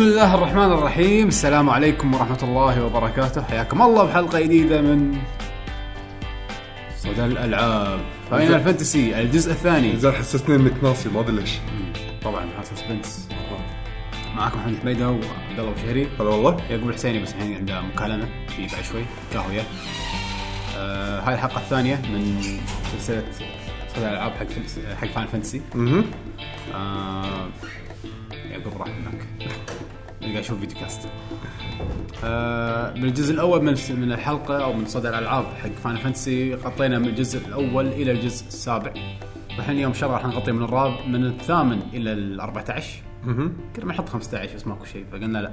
بسم الله الرحمن الرحيم. السلام عليكم ورحمة الله وبركاته. حياكم الله بحلقة جديدة من صدى الألعاب. Final Fantasy الجزء الثاني. زين حسستني إنك ناسي ما أدري ليش. طبعا هذا suspense معاكم محمد حميدة وعبد الله بشهري هلا والله. يعقوب الحسيني بس الحين عنده مكالمة. في بعد شوي قهوة آه هاي الحلقة الثانية من سلسلة صدى الألعاب حق حق Final Fantasy أها آه يعقوب راح هناك قاعد أشوف video cast آه بالجزء الأول من من الحلقة أو من صدى الألعاب حق Final Fantasy غطينا من الجزء الأول إلى الجزء السابع. الحين شاء الله راح نغطي من الرابع من الثامن إلى ال 14 أها كنا بنحط 15 بس ماكو شيء فقلنا لا.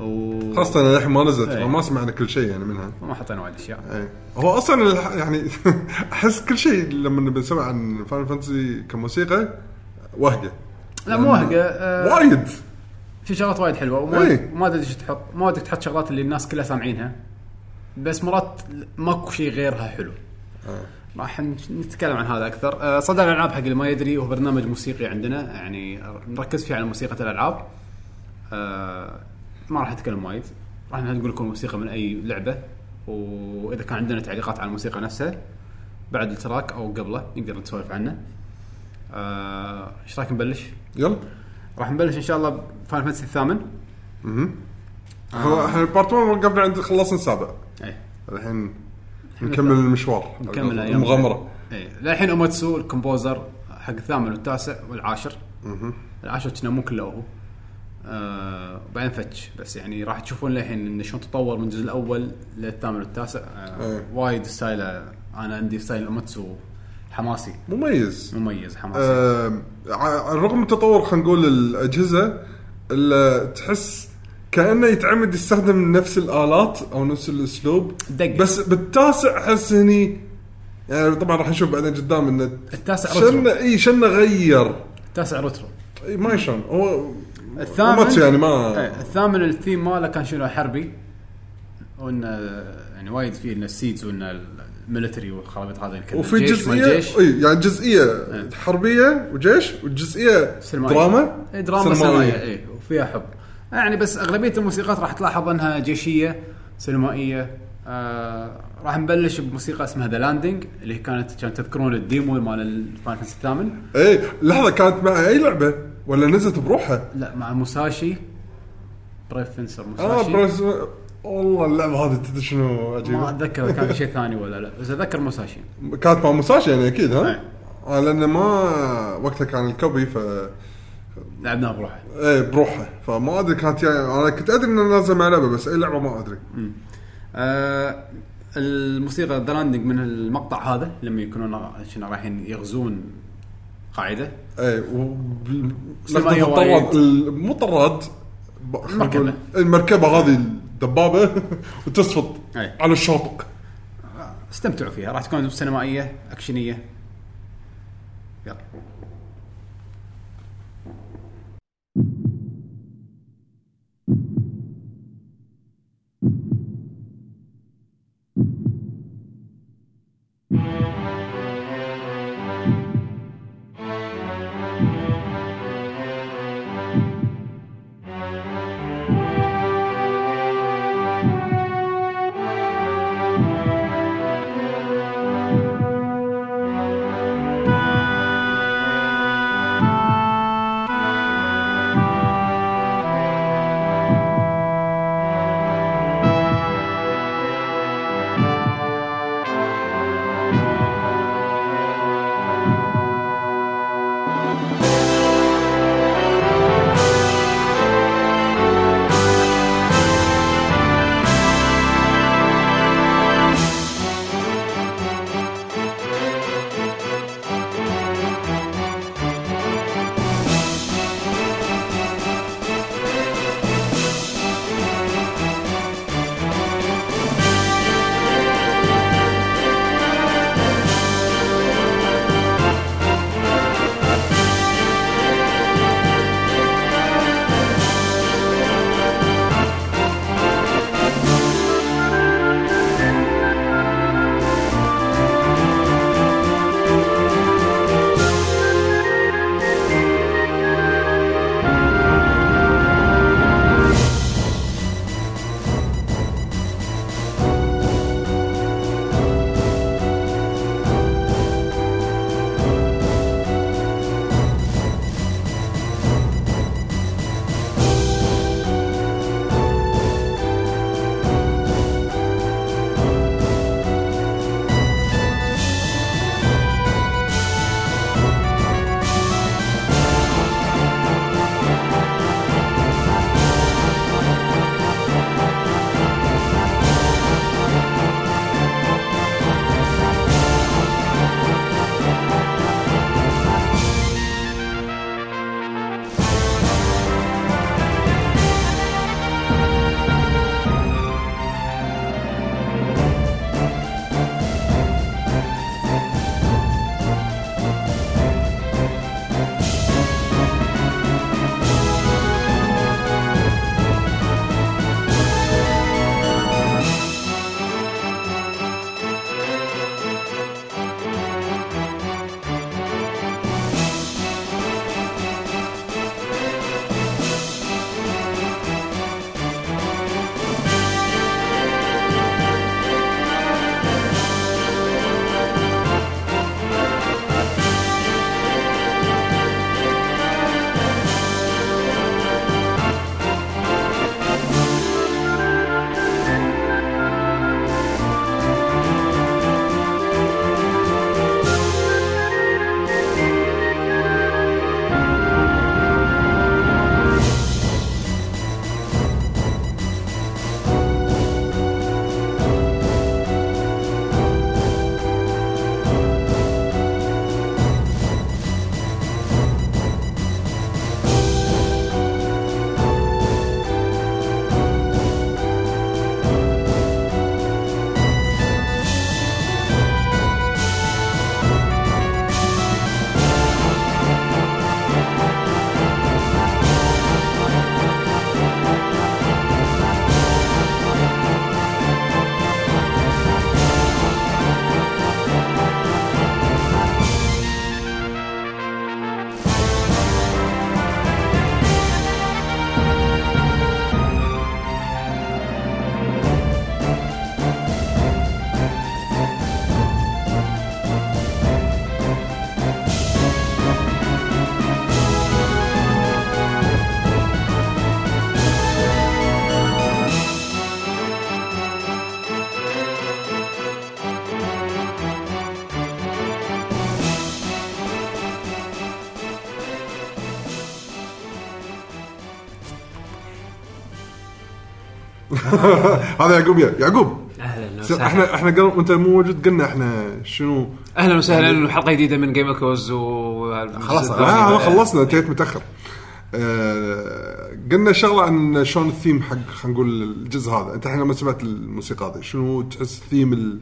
و خاصة للحين ما نزلت إيه. فما سمعنا كل شيء يعني منها. ما حطينا وايد أشياء. إيه. هو أصلا يعني أحس كل شيء لما بنسمع عن Final Fantasy كموسيقى وهقه لا مو وهقه آه وايد. في شغلات وايد حلوة وما إيه. ما أدري إيش تحط ما ودك تحط شغلات اللي الناس كلها سامعينها بس مرات ماكو شيء غيرها حلو. راح نتكلم عن هذا أكثر. آه، صدى الألعاب حق اللي ما يدري هو برنامج موسيقي عندنا يعني نركز فيه على موسيقى الألعاب. آه، ما راح نتكلم وايد. راح نقول لكم موسيقى من أي لعبة وإذا كان عندنا تعليقات على الموسيقى نفسها بعد ال track أو قبله نقدر نسولف عنه. آه، إيش رايك نبلش؟ يلا. راح نبلش إن شاء الله ب Final Fantasy الثامن. هو إحنا part 1 وقفنا عند خلصنا السابع. اي الحين نكمل المشوار. نكمل أيام. المغامرة اي للحين Uematsu ال composer حق الثامن والتاسع والعاشر. العاشر كنا مو كله هو. آه وبعدين فتش. بس يعني راح تشوفون للحين انه شلون تطور من الجزء الأول للثامن والتاسع. آه إيه. وايد style ه. أنا عندي style Uematsu حماسي. مميز. مميز حماسي. آه رغم التطور خلينا نقول الأجهزة الا تحس كأنه يتعمد يستخدم نفس الآلات أو نفس الأسلوب. دق. بس بالتاسع أحس هني يعني طبعا راح نشوف بعدين قدام انه التاسع شنه retro إي شنه غير. التاسع retro إي ما يشون. هو الثامن يعني ما إيه الثامن الثيم ماله كان شنو؟ حربي. وانه يعني وايد فيه انه ال SeeDs وانه ال military والخرابيط هذه كان وفي جزئيه إي يعني جزئية حربية وجيش والجزئيه سينمائية. دراما. إيه، دراما سينمائية. إي وفيها حب. يعني بس أغلبية الموسيقات راح تلاحظ أنها جيشية سينمائية. آه راح نبلش بموسيقى اسمها The Landing اللي كانت كان تذكرون ال demo مال ال Final Fantasy الثامن. إي لحظة كانت مع أي لعبة؟ ولا نزلت بروحها؟ لا مع Musashi. Brave Fencer آه Musashi. بريس والله اللعبة هذه تدري شنو ما عجيبه أتذكر إذا كان شيء ثاني ولا لا بس أتذكر Musashi كانت مع Musashi يعني أكيد. ها؟ آه لأن ما وقتها كان ال copy ف لعبناها بروحه إيه بروحها فما أدري كانت يعني أنا كنت أدري إنه نازل مع لعبة بس أي لعبة ما أدري آه الموسيقى The Landing من المقطع هذا لما يكونون رايحين يغزون قاعدة إيه. الطراد ال- مو طراد المركبة. نقول المركبة هذه الدبابه وتصفط أي. على الشاطئ. استمتعوا فيها راح تكون سينمائية أكشنية. يلا. هذا يعقوب يا يعقوب. أهلا وسهلا. إحنا إحنا قبل أنت مو موجود؟ قلنا إحنا شنو؟ أهلا وسهلا حلقه جديدة من Game Echoes و خلاص. لا هذا خلصنا. أنت جيت متأخر. آه قلنا شغلة عن شلون الثيم حق خلينا نقول الجزء هذا. أنت الحين لما سمعت الموسيقى هذه شنو تحس ثيم ال...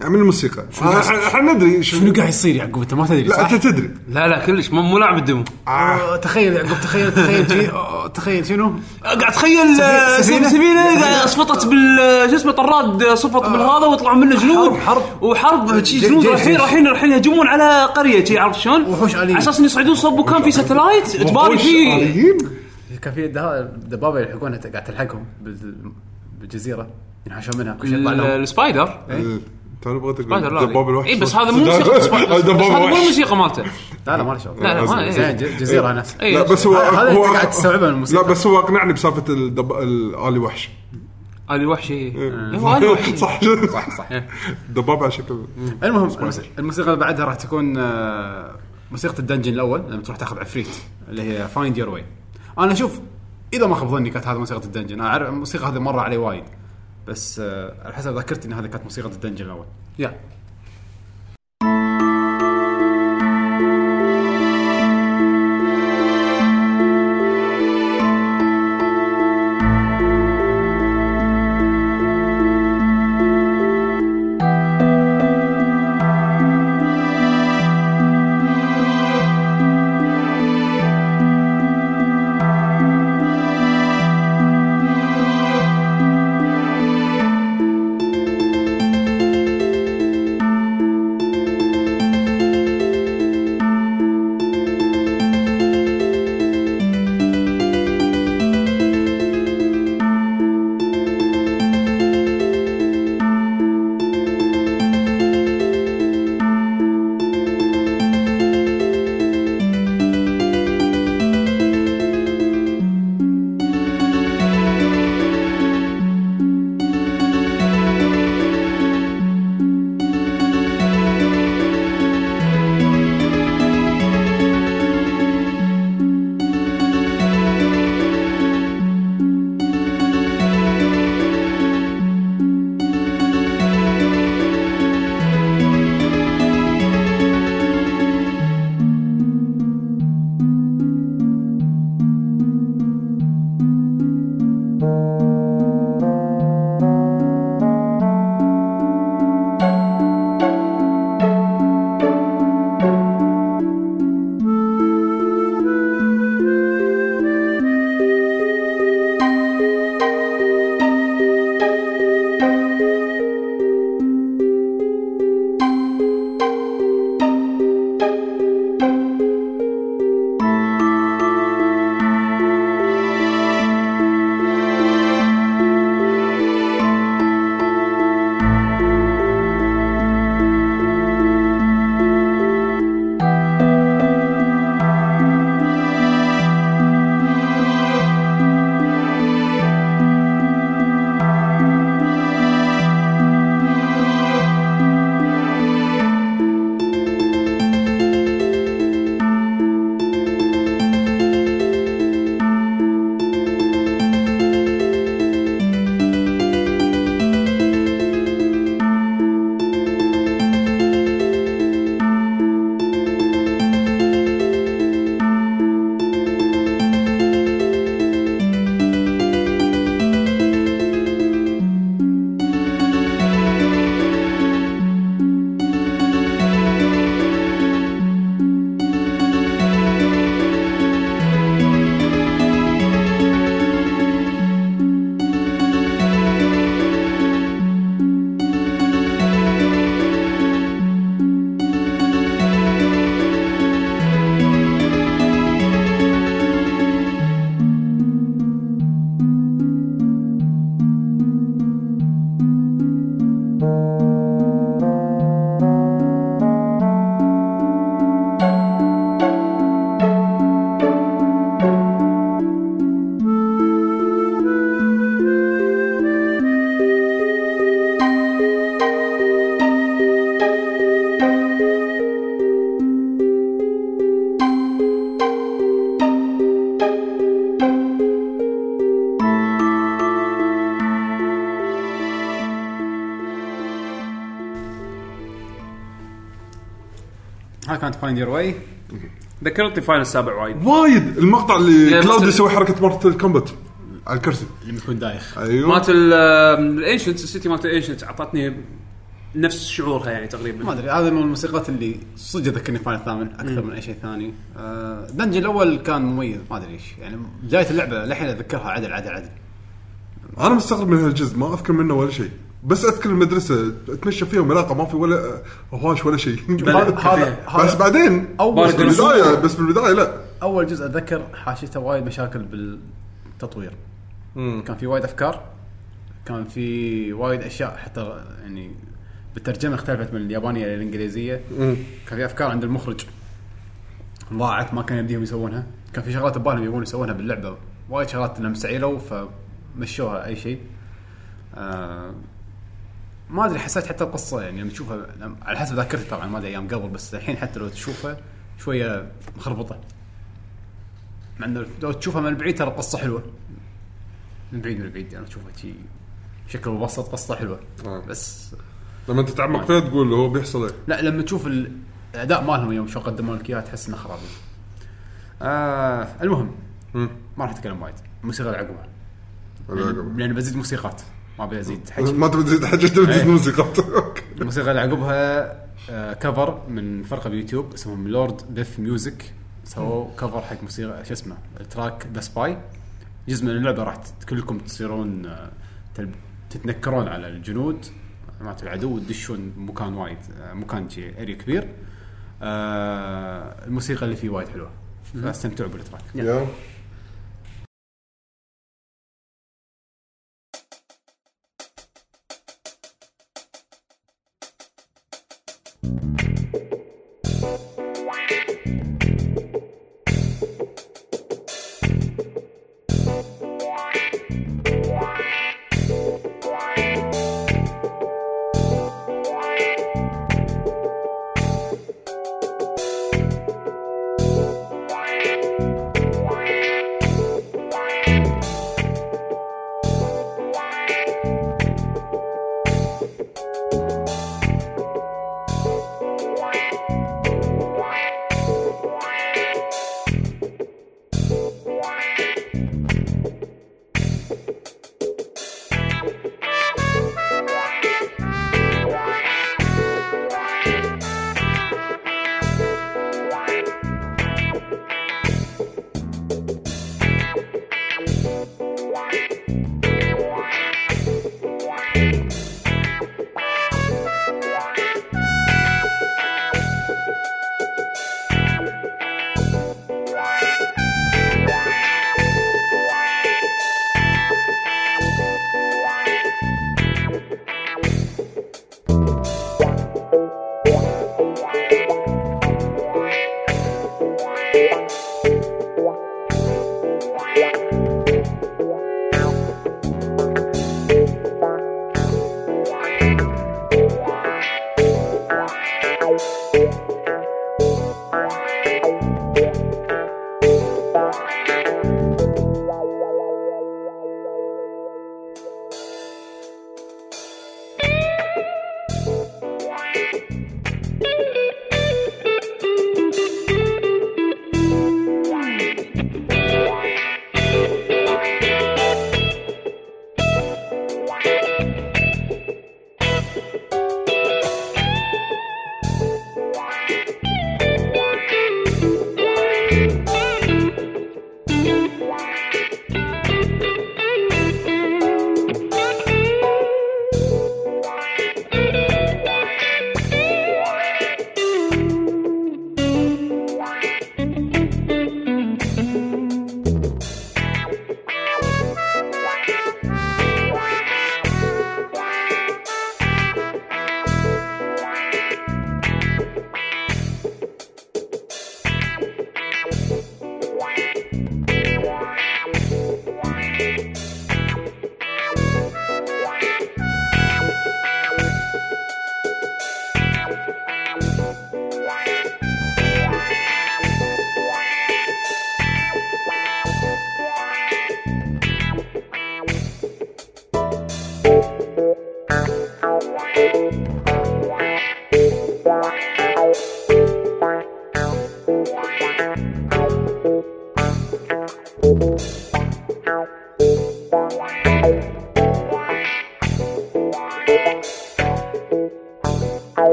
يعني من الموسيقى؟ إحنا إحنا ندري شنو قاعد يصير يعقوب أنت ما تدري لا؟ أنت تدري. لا لا كلش. مو لاعب ال demo آه، تخيل يعقوب تخيل تخيل آه، تخيل شنو؟ قاعد اتخيل آه، سفينة؟ سفينة قاعد صفطت بال شو اسمه طراد آه، صفط بالهذا ويطلعون منه جنود حرب- حرب. وحرب جنود رايحين. رايحين رايحين يهجمون على قرية عرفت شلون؟ وحوش آليين. على أساس يصعدون صوب مكان في satellite تباري وحوش فيه آليين؟ كان في ده- دبابه يلحقونها قاعد تلحقهم بال- بالجزيرة ينحشون منها كل شيء يطلع ال- لهم ال spider إيه، توني بغيت أقول لا دباب الوحش؟ اي بس هذا مو موسيقى spider بس دباب هذا مو الموسيقى مالته. لا لا ما له شغل. لا، لا، ما- إيه. زين جزيرة نفسها إيه. لا بس هو هذا هو قاعد تستوعبه من الموسيقى. لا بس هو اقنعني بسالفة. الآلي وحش. آلي وحشي إيه، هو آلي وحشي صح. صح صح. دباب على شكل. المهم الموس- الموسيقى اللي بعدها راح تكون آه، موسيقى ال dungeon الأول لما تروح تاخذ عفريت اللي هي Find Your Way أنا أشوف إذا ما خاب ظني كانت هذه موسيقى ال dungeon أنا أعرف الموسيقى هذه مرة علي وايد. بس آه، على حسب ذاكرتي إن هذه كانت موسيقى ال dungeon الأول. يا. Find Your Way ذكرتني Final السابع وايد وايد! المقطع اللي يعني Cloud مثل- يسوي حركة Mortal Kombat على الكرسي. اللي يكون دايخ. أيوه. مالت ال Ancient ال city مالت ال Ancient أعطتني نفس شعورها يعني ما تقريبا أدري هذا من الموسيقات اللي صدق ذكرني Final الثامن أكثر من أي شيء ثاني. آه dungeon الأول كان مميز ما أدري إيش. يعني بدايه اللعبة للحين اتذكرها عدل عدل عدل. أنا مستغرب من هالجزء ما أذكر منه ولا شيء. بس أذكر المدرسة أتمشى فيها ملاقه ما في ولا هواش ولا شيء. بس بعدين أول بالبدايه بس بالبدايه لا. أول جزء اتذكر حاشته وايد مشاكل بالتطوير. كان في وايد أفكار كان في وايد أشياء حتى يعني بالترجمة اختلفت من اليابانية للانجليزيه كان في أفكار عند المخرج. ضاعت ما كان يمديهم يسوونها. كان في شغلات ببالهم يبون يسوونها باللعبة. وايد شغلات لما سعيلوا فمشوها أي شيء. آه ما أدري حسيت حتى القصة يعني لما تشوفها على حسب ذاكرتي طبعا ما أدري أيام قبل بس الحين حتى لو تشوفها شوية مخربطة مع إنه لو تشوفها من بعيد ترى القصة حلوة من بعيد من بعيد يعني تشوفها شيء بشكل مبسط قصة حلوة آه. بس لما تتعمق فيها تقول هو بيحصل إيه لا لما تشوف ال- الأداء مالهم يوم شو قدموا لك اياها تحس إنه خرابي. آه المهم مم. ما راح أتكلم وايد الموسيقى اللي عقبها. لأن بزيد موسيقات ما أبي أزيد حكي ما تبي تزيد حاجة تبي تزيد إيه. موسيقى. الموسيقى اللي عقبها آه cover من فرقة بيوتيوب اسمهم Lord Death Music سووا cover حق موسيقى شو اسمه ال track The Spy جزء من اللعبة راح كلكم تصيرون آه، تتنكرون على الجنود. مالت العدو وتدشون مكان وايد آه، مكان شي area كبير. آه الموسيقى اللي فيه وايد حلوة. فاستمتعوا بالتراك.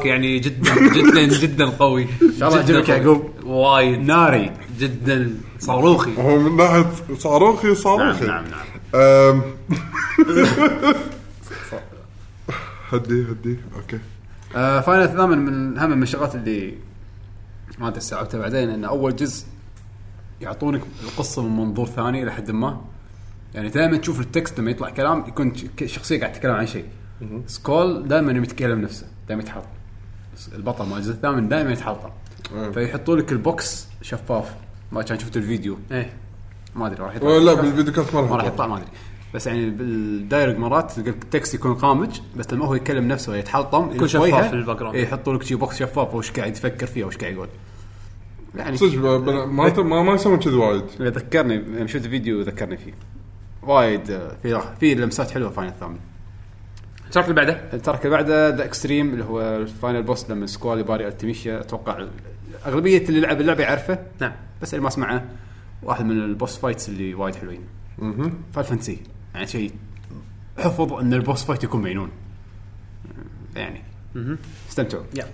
track يعني جدا جدا جدا قوي. ان شاء الله يعجبك يعقوب. وايد. ناري. جدا صاروخي. هو من ناحية صاروخي نعم صاروخي. نعم نعم أم. هدي هدي. أوكي. آه Final الثامن من اهم من الشغلات اللي ما أدري استوعبتها بعدين إن أول جزء يعطونك القصة من منظور ثاني إلى حد ما. يعني دائما تشوف ال text لما يطلع كلام يكون شخصية قاعد تتكلم عن شيء. Squall دائما يتكلم نفسه دائما يتحلط البطل مال الجزء الثامن دائما يتحلطم فيحطوا لك ال box شفاف. ما كان شفت الفيديو؟ إيه. ما أدري راح يطلع. لا بالفيديو كانت ما راح يطلع. ما أدري. بس يعني بال direct مرات تلقى ال text يكون قامج بس لما هو يكلم نفسه يتحلطم يكون شويها، شفاف. في ال background. إيه، يحطوا لك شي box شفاف وش قاعد يفكر فيه وش قاعد يقول. يعني صدق ما ما ما يسوون كذي وايد. ذكرني لما شفت الفيديو ذكرني فيه. وايد آه، في في لمسات حلوة Final الثامن. ال track اللي بعده؟ ال track اللي بعده The Extreme اللي هو ال final boss لما Squall يباري Ultimecia أتوقع أغلبية اللي لعب اللعبة يعرفه. نعم. بس اللي ما سمعه واحد من ال boss fights اللي وايد حلوين. Final Fantasy يعني شيء حفظ إن ال boss fight يكون مجنون. يعني استمتعوا. يا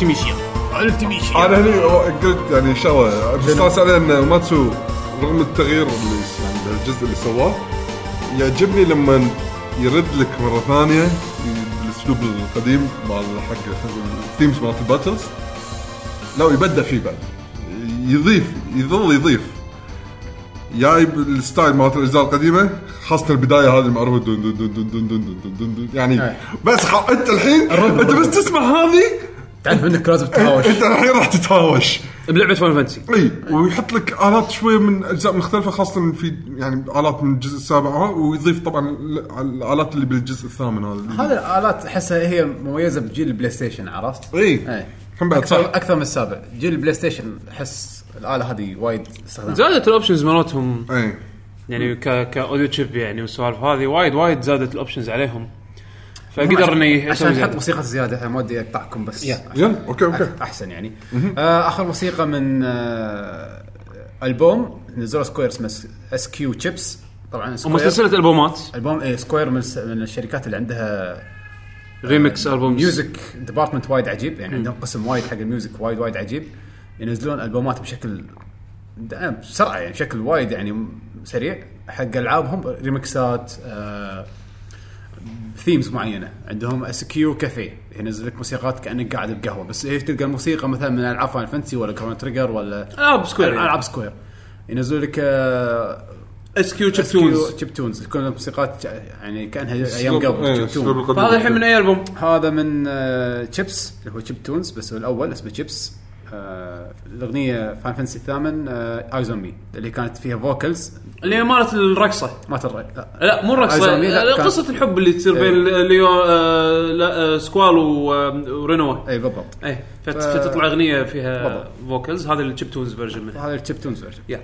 Ultimecia أنا هني قلت يعني شغلة بستانس عليه إن Uematsu رغم التغيير اللي يعني الجزء اللي سواه يعجبني لما يرد لك مرة ثانية بالاسلوب القديم مال حق ال themes مالت ال battles لا يبدع فيه بعد يضيف يظل يضيف جايب ال style مالت الأجزاء القديمة خاصة البداية هذه المعروفه دون دون دون دون دون دون دون دون دون يعني أي. بس. أنت الحين. أنت بس تسمع هذه تعرف إنك لازم تتهاوش إنت الحين راح تتهاوش. بلعبة Final Fantasy إي ويحط لك آلات شوية من أجزاء مختلفة خاصة في يعني آلات من الجزء السابع ها، ويضيف طبعا ال- الآلات اللي بالجزء الثامن هذا. هذه الآلات أحسها هي مميزة بجيل ال PlayStation عرفت؟ إي إي. هم بعد أكثر صح؟ أكثر من السابع. جيل ال PlayStation أحس الآلة هذه وايد استخدام زادت ال options مالتهم إي. يعني ك ك audio chip يعني والسوالف هذه وايد وايد زادت ال options عليهم. فقدر انه عشان نحط. موسيقى زيادة ما ودي أقطعكم بس. زين أوكي أوكي. أحسن يعني. آه آخر موسيقى من آه ألبوم نزلوا Square اسمه SQ Chips طبعا هم Square سلسلة ألبومات؟ ألبوم إيه Square من, الشركات اللي عندها remix album music department وايد عجيب. يعني عندهم قسم وايد حق ال music وايد وايد عجيب. ينزلون ألبومات بشكل بسرعة يعني بشكل وايد يعني سريع. حق ألعابهم ريمكسات آه themes معينة. عندهم SQ Cafe ينزل لك موسيقات كأنك قاعد بقهوة. بس هي تلقى الموسيقى مثلا من ألعاب Final Fantasy ولا Chrono Trigger ولا ألعاب Square يعني. ألعاب Square ينزلوا لك آه SQ chiptunes chiptunes تكون الموسيقات يعني كأنها أيام قبل. إيه، chip. هذا الحين من أي ألبوم؟ هذا من آه، تشيبس اللي هو chiptunes بس هو الأول اسمه تشيبس آه، الأغنية Final Fantasy الثامن Eyes on Me اللي كانت فيها vocals اللي هي مالت الرقصة. ما ترى لا. مو الرقصة كان- قصة الحب اللي تصير إيه. بين ليو آه، لا، آه، Squall و- آه، و Rinoa بالضبط. اي فتطلع أغنية فيها. vocals هذا ال chiptunes version منها. هذا ال chiptunes version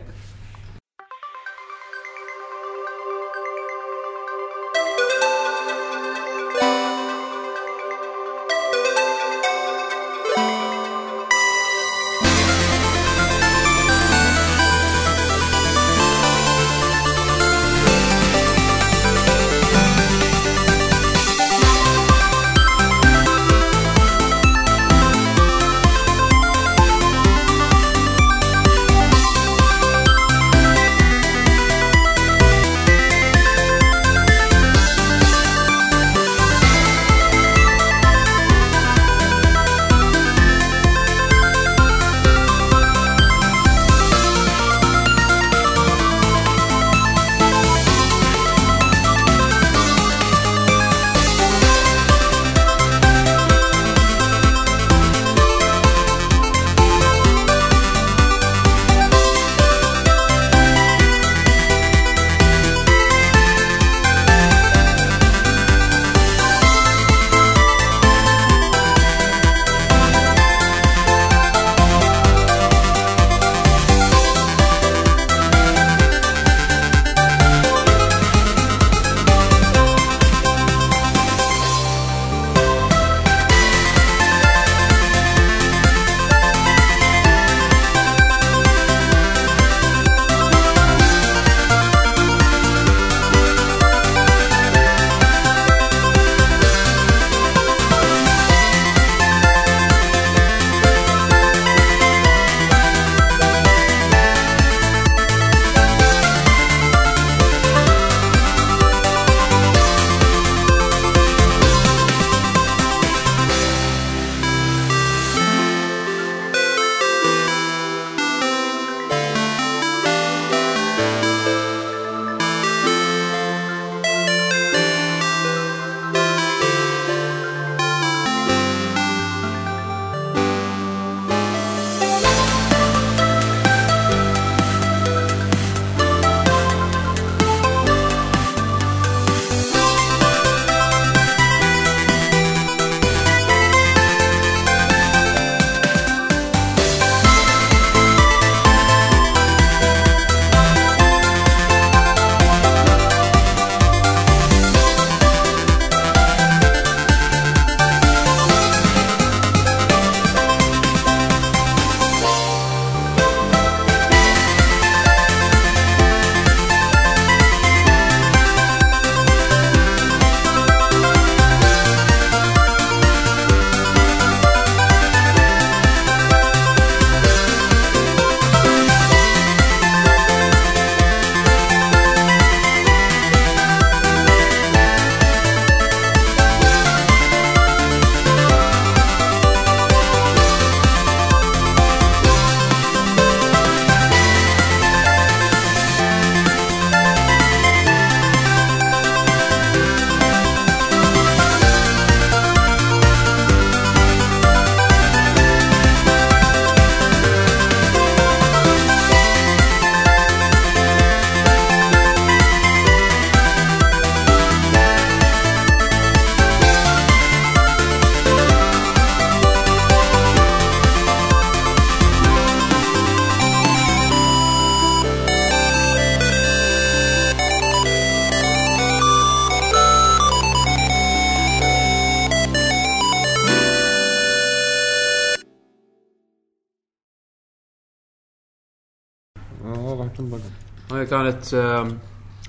كانت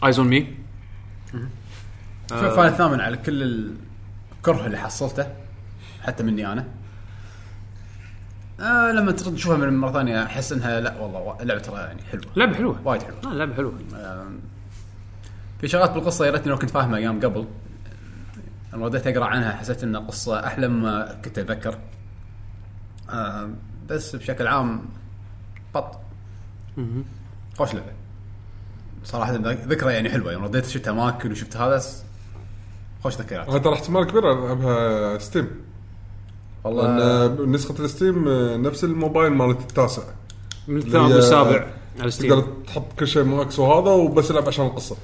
Eyes on Me شوف أنا الثامن على كل الكره اللي حصلته حتى مني أنا. آه لما ترد تشوفها من مرة ثانية أحس إنها لا والله اللعبه ترى يعني حلوة. لعبة حلوة. وايد حلوة. آه لعبة حلوة. في شغلات بالقصة يا ريتني لو كنت فاهمها أيام قبل. لما بديت أقرأ عنها حسيت إن القصة أحلى مما كنت أتذكر. آه بس بشكل عام بط خوش لعبه صراحة ذكرى يعني حلوة. يوم رديت شفت أماكن وشفت هذا خوش ذكريات. هذا راح احتمال كبير العبها Steam والله نسخة ال Steam آه، نفس الموبايل مالت التاسع. من الثامن والسابع على تقدر Steam تحط كل شيء max وهذا وبس العب عشان القصة.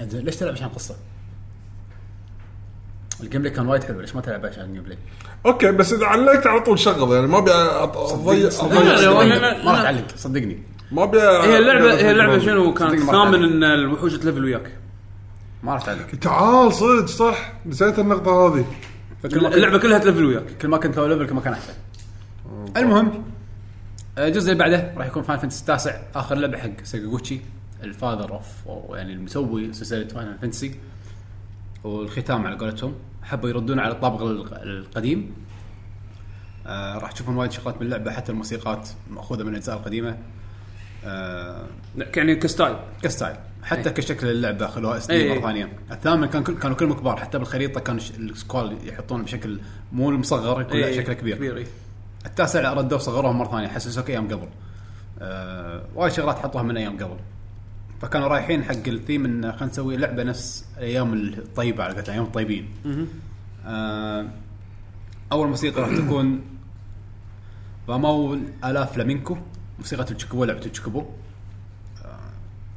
زين ليش تلعب عشان قصه؟ ال game play كان وايد حلو ليش ما تلعب عشان ال gameplay؟ okay بس إذا علقت على طول شغل يعني ما أبي اضيع لا، ما راح. تعلق صدقني. ما ابي هي اللعبه هي اللعبة شنو؟ كانت مال ثامن. إن الوحوش تلفل وياك. ما راح تعلق تعال صدق صح. نسيت النقطة هذه. فكل ما كنت- اللعبة كلها تلفل وياك. كل ما كنت low level كل ما كان أحسن. المهم آه، الجزء اللي بعده راح يكون Final Fantasy التاسع آخر لعبة حق ساكاغوتشي ال father of أو يعني المسوي سلسلة Final Fantasy والختام على قولتهم. حبوا يردون على الطابع الق- القديم. آه راح تشوفون وايد شغلات من اللعبة حتى الموسيقات مأخوذة من الأجزاء القديمة. آه يعني ك style. ك style. حتى أي. كشكل اللعبة خلوها S أي، D أي. مرة ثانية. الثامن كان كل كانوا كلهم كبار حتى بالخريطة كان ال Squall يحطونه بشكل مو المصغر يكون لا شكله كبير. كبير إيه. التاسع ردوا صغروها مرة ثانية حسسوك أيام قبل. آه وايد شغلات حطوها من أيام قبل. فكانوا رايحين حق الثيم إن خلينا نسوي لعبة نفس الأيام الطيبة على أيام الطيبين. آه أول موسيقى راح تكون Vamo' alla flamenco موسيقى التشيكوبو لعبه التشيكوبو آه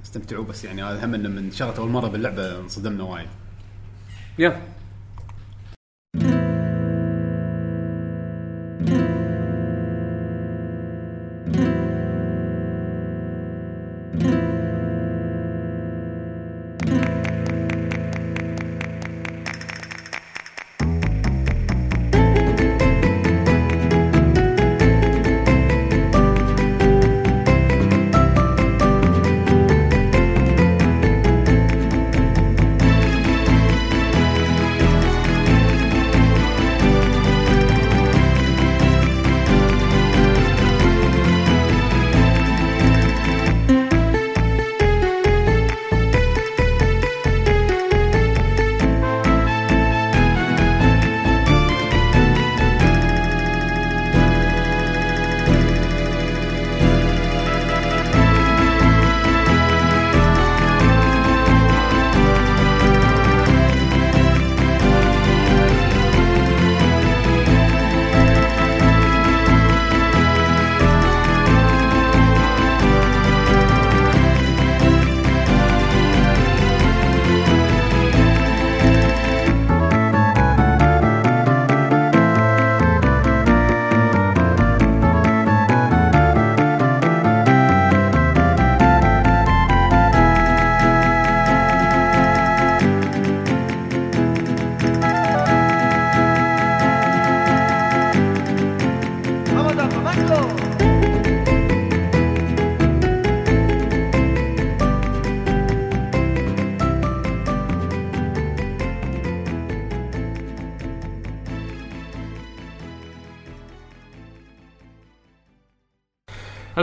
استمتعوا بس يعني هذا هم من شغلة أول مرة باللعبة انصدمنا وايد. يلا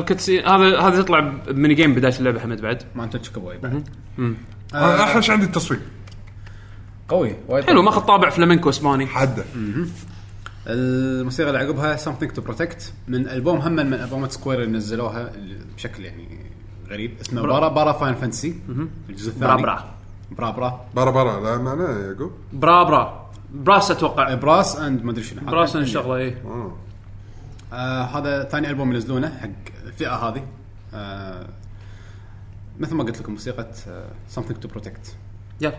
ال cutscene هذا هذا تطلع ب mini game بداية اللعبة حمد بعد. ما انت تشيكوبو بعد. أنا أحلى شيء عندي التصوير قوي وايد حلو ماخذ طابع فلامينكو أسباني. حده. الموسيقى اللي عقبها Something to Protect من ألبوم هم من ألبومات Square اللي نزلوها بشكل يعني غريب اسمه Bra Bra Final Fantasy الجزء الثاني. Bra Bra. Bra Bra. Bra Bra لا معناه يا يعقوب. Bra Bra. Brass أتوقع. Brass and ما أدري شنو. Brass and شغلة إيه. آه. آه هذا ثاني ألبوم ينزلونه حق الفئة هذه آه مثل ما قلت لكم موسيقى آه Something to Protect. يلا.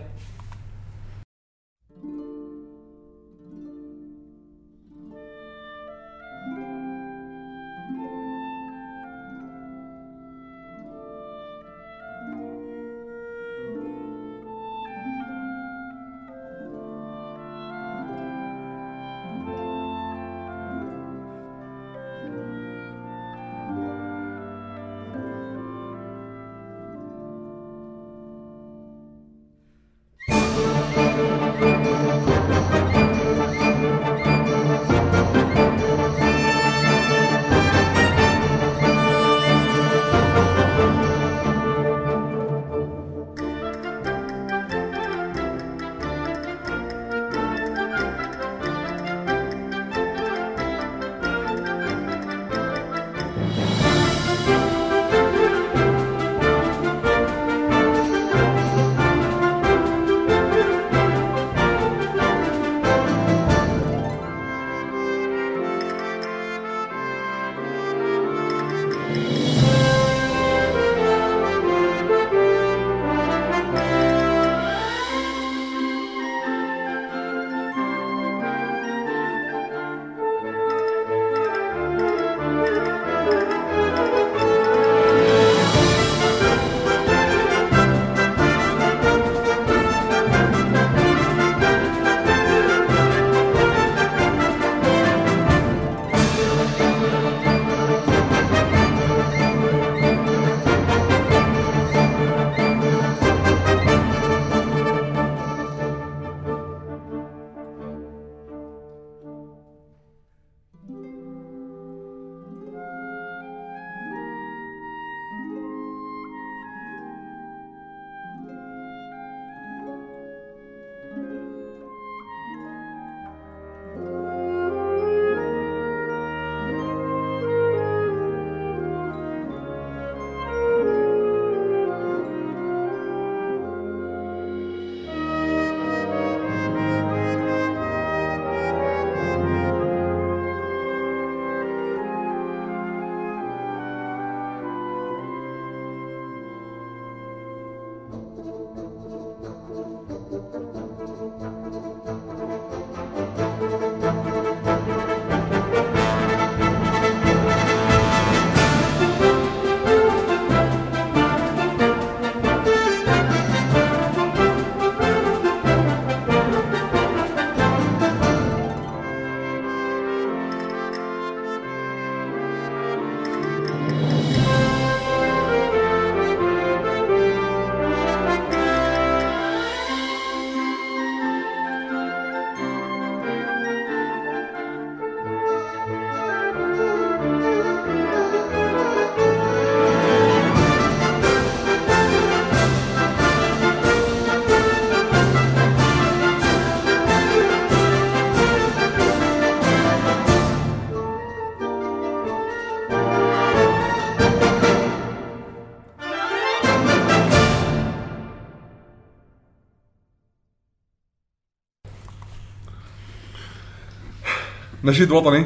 نشيد وطني.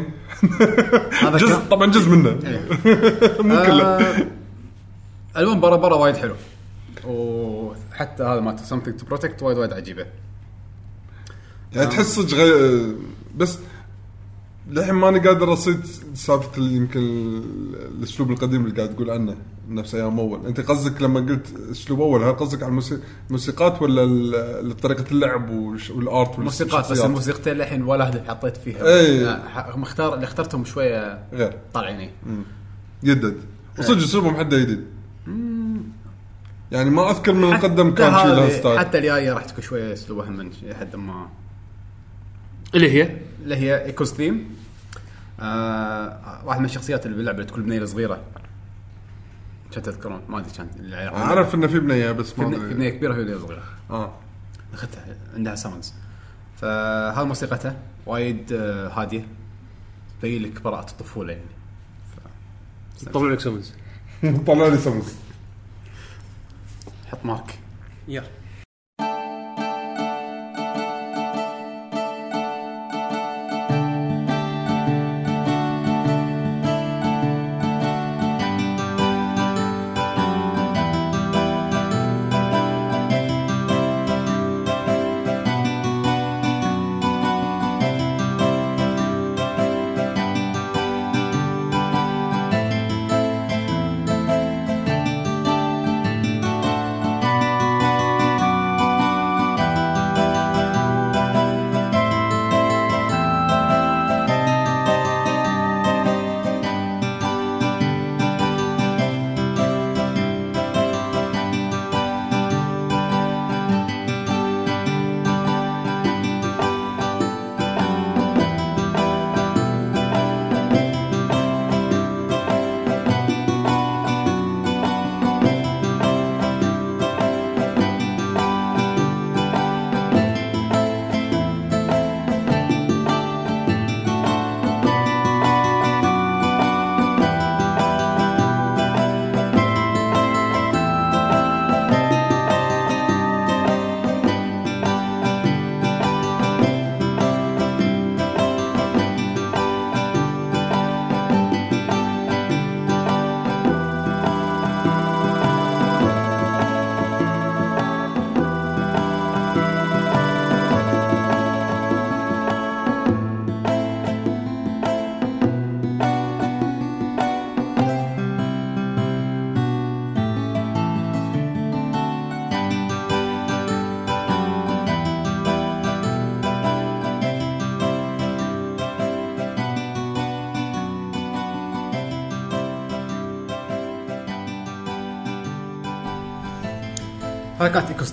هذا جزء كان- طبعا جزء منه. مو كله. آه، برا برا وايد حلو. وحتى هذا مالت something to protect وايد وايد عجيبة. يعني تحس صدق غي... بس للحين ماني قادر أصيد سالفة ال- يمكن ال- الأسلوب القديم اللي قاعد تقول عنه نفس أيام أول. أنت قصدك لما قلت أسلوب أول هل قصدك على الموسي- الموسيقات ولا ال- طريقة اللعب والآرت موسيقات بس؟ الموسيقتين للحين ولا هدف حطيت فيها. ح- مختار اللي اخترتهم شوية غير. طالعين. جدد. وصدق أسلوبهم حده جديد. يعني ما أذكر من حتى كان شيء له style حتى الجاية راح تكون شوية أسلوبها من لحد ما. اللي هي؟ اللي هي Eiko's Theme. آه واحد من الشخصيات اللي باللعبه تكون بنية صغيرة. كان تذكرون ما أدري كان. أعرف إنه في بنية بس ما أدري. بنية كبيرة في بنية صغيرة. آه. أخذتها عندها سامونز فهذه موسيقتها وايد آه، هادية. تبين لك براءة الطفولة يعني. طلع لك سمنز طلع لي سمك حط مارك يلا.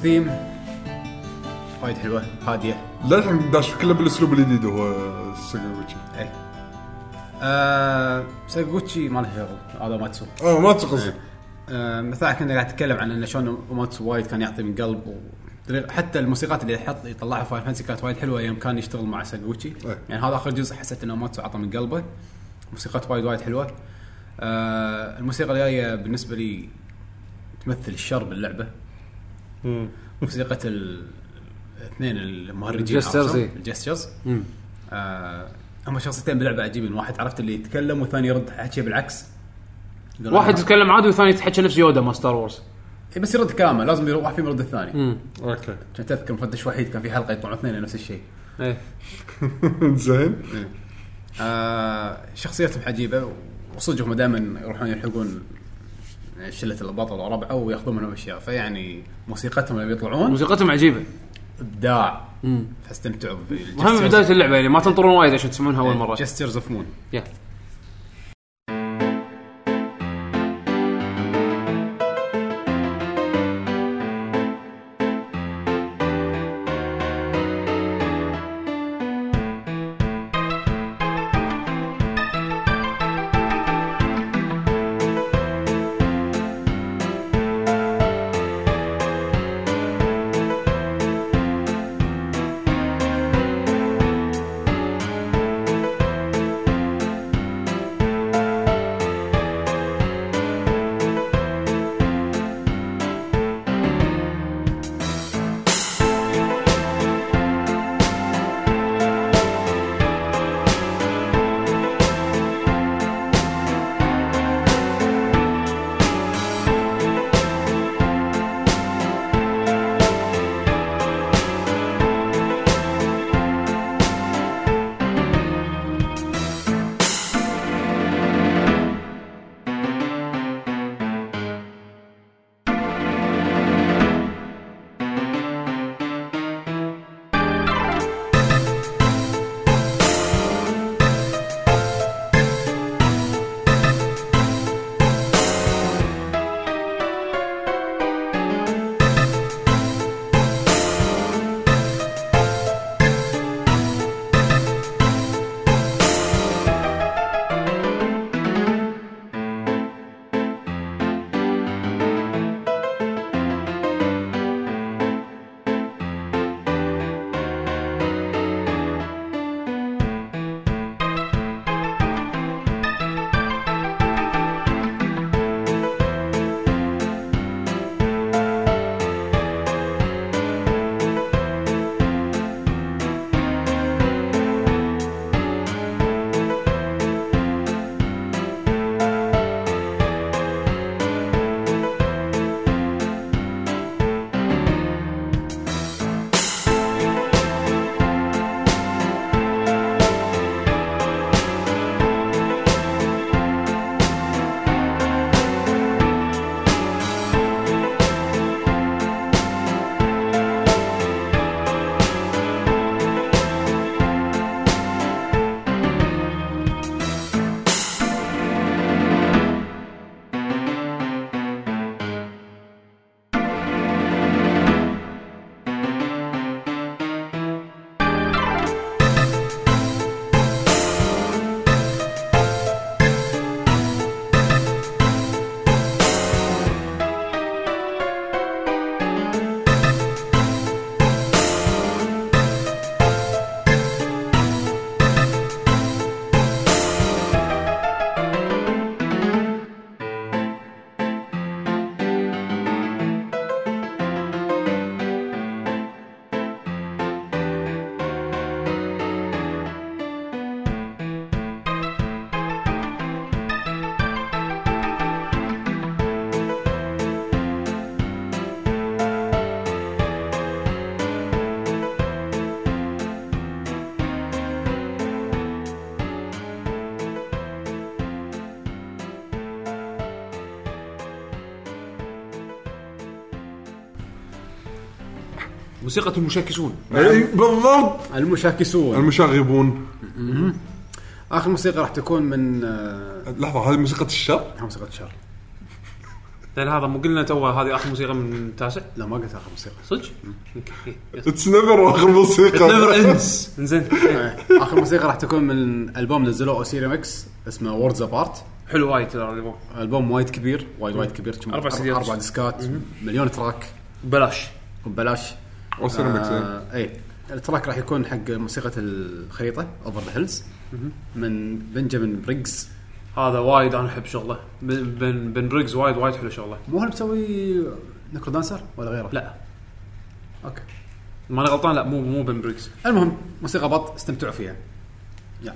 ثيم وايد حلوة هادية. للحين داش كله بالأسلوب الجديد هو ساكاغوتشي. اي آه ساكوتشي ما له شغل هذا ماتسو. آه ما تقصد آه مثلا كنا قاعد نتكلم عن إنه شلون ماتسو وايد كان يعطي من قلب و... حتى الموسيقات اللي يحط يطلعها Final Fantasy كانت وايد حلوة أيام كان يشتغل مع ساكوتشي إيه. يعني هذا آخر جزء حسيت إنه ماتسو عطى من قلبه. موسيقات وايد وايد حلوة. آه الموسيقى الجاية بالنسبة لي تمثل الشر باللعبة. موسيقى ال- الاثنين المهرجين ال jesters،؟ إيه. ال jesters. آه هم شخصيتين باللعبه عجيبين واحد عرفت اللي يتكلم والثاني يرد حكي بالعكس. واحد يتكلم عادي والثاني يتحكى نفس يودا مال Star Wars إيه بس يرد كلامه لازم يروح واحد فيهم يرد الثاني. okay. عشان تذكر مفتش وحيد كان في حلقة يطلعون اثنين نفس الشيء. إيه. زين. آه شخصيتهم عجيبة وصدق هم دائما يروحون يلحقون شلة البطل وربعه وياخذون منهم أشياء فيعني موسيقتهم لما يطلعون موسيقتهم عجيبة. إبداع. فاستمتعوا مهم بداية اللعبة يعني ما تنطرون وايد عشان تسمعونها أول مرة. Jesters of Moon موسيقى المشاكسون. اي بالضبط. المشاكسون. المشاغبون. آخر موسيقى راح تكون من آه، لحظة هذه موسيقى الشر؟ موسيقى الشر. لأن هذا مو قلنا تو هذه آخر موسيقى من التاسع لا ما قلت آخر موسيقى. صدق؟ it's never آخر موسيقى. never ends زين آخر موسيقى راح تكون من ألبوم نزلوه OC ReMix اسمه Worlds Apart حلو وايد ترى الألبوم. ألبوم وايد كبير وايد وايد كبير. كم- أربع أر- سيديات. أربع ديسكات مليون track. ببلاش. وببلاش إيه. آه اي ال track راح يكون حق موسيقى الخريطة Over the Hills من بنجامين بريجز هذا وايد أنا أحب شغله. بن بن, بن بريجز وايد وايد حلو شغله. مو هو اللي مسوي NecroDancer ولا غيره؟ لا. okay. ماني غلطان لا مو مو بن بريجز المهم موسيقى بط استمتعوا فيها. يلا.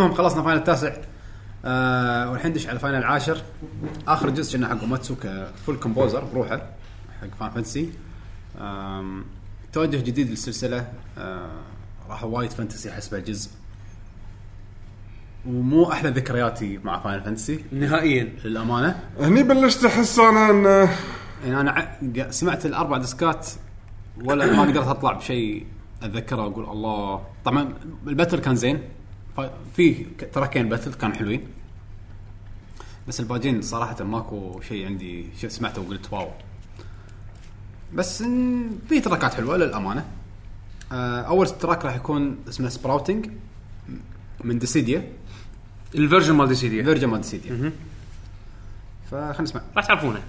المهم خلصنا Final التاسع. آه والحين ندش على Final العاشر. آخر جزء كنا حق ماتسو ك full composer بروحه حق Final Fantasy آم، توجه جديد للسلسلة. آه راح وايد fantasy حسب الجزء ومو أحلى ذكرياتي مع Final Fantasy نهائيا. للأمانة. هني بلشت أحس أنا انه يعني أنا ع- سمعت الأربع ديسكات ولا ما قدرت أطلع بشيء أتذكره وأقول الله. طبعا ال battle كان زين. في تراكين battle كانوا حلوين. بس الباجين صراحة ماكو شيء عندي شيء سمعته وقلت واو. بس في تراكات حلوة للأمانة. آه، أول track راح يكون اسمه Sprouting من Dissidia ال version مال دي سي دي version مال Dissidia فخلينا نسمع. راح تعرفونه.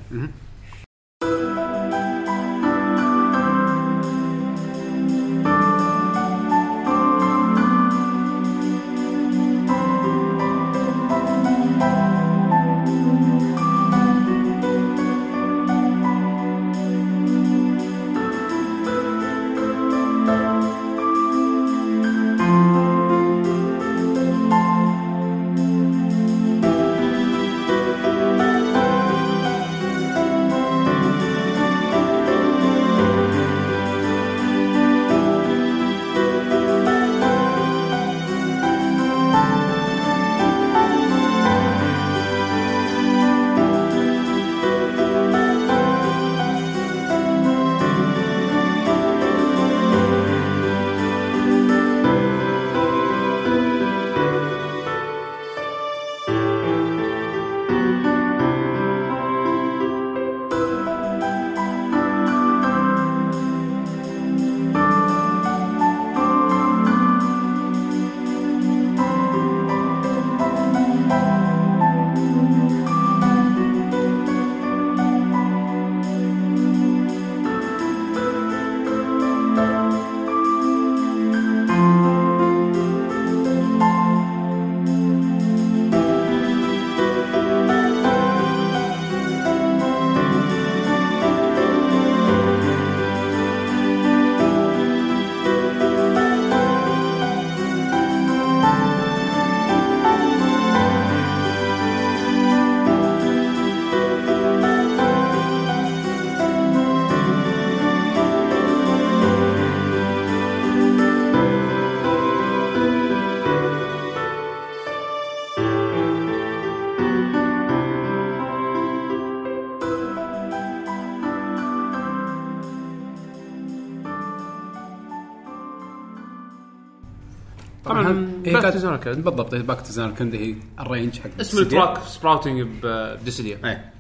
كانت- to Zanarkand. بالضبط هي back to Zanarkand هي ال arrange حق اسم Dissidia. ال track سبراوتنج ب Dissidia إيه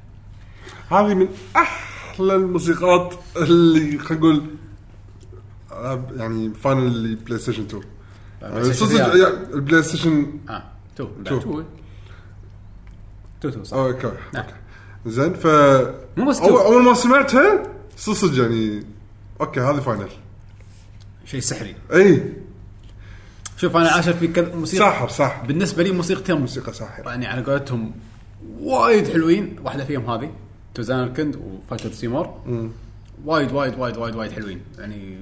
هذه من أحلى الموسيقات اللي خلينا نقول آه، يعني Final اللي PlayStation 2 PlayStation صدق زيادة. يعني ال PlayStation آه two two. two two two صح okay نعم. okay زين ف مو بس اول two. اول ما سمعتها صدق يعني okay هذه Final شيء سحري اي شوف أنا عاشر في كذا موسيقى. ساحر صح بالنسبة لي موسيقتين موسيقى ساحرة. يعني على قولتهم وايد حلوين. واحدة فيهم هذه To Zanarkand و Fight Seymour. وايد وايد وايد وايد وايد حلوين. يعني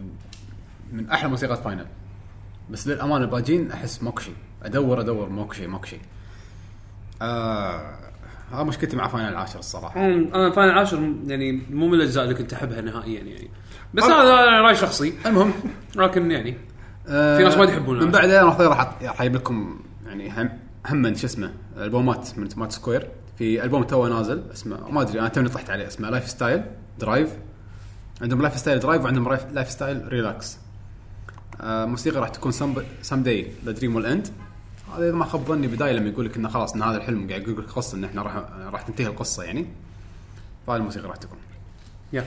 من أحلى موسيقى Final بس للأمانة الباجين أحس ماكو شيء أدور أدور ماكو شيء ماكو شيء آه هذا مشكلتي مع Final العاشر الصراحة. أنا Final عاشر يعني مو من الأجزاء اللي كنت أحبها نهائيا يعني. بس هذا راي شخصي. المهم. لكن يعني آه، في ناس وايد يحبونه. من بعدها راح راح راح أجيب لكم يعني هم هم شو اسمه ألبومات من مال Square. في ألبوم توه نازل اسمه ما أدري أنا توني طحت عليه اسمه Life Style Drive عندهم Life Style Drive وعندهم Life- Style Relax آه موسيقى راح تكون Someday the Dream Will End هذا إذا ما خاب ظني بداية لما يقول لك إنه خلاص إن هذا الحلم قاعد يقول لك قصه إن إحنا راح راح تنتهي القصة يعني. فهذه الموسيقى راح تكون. يا.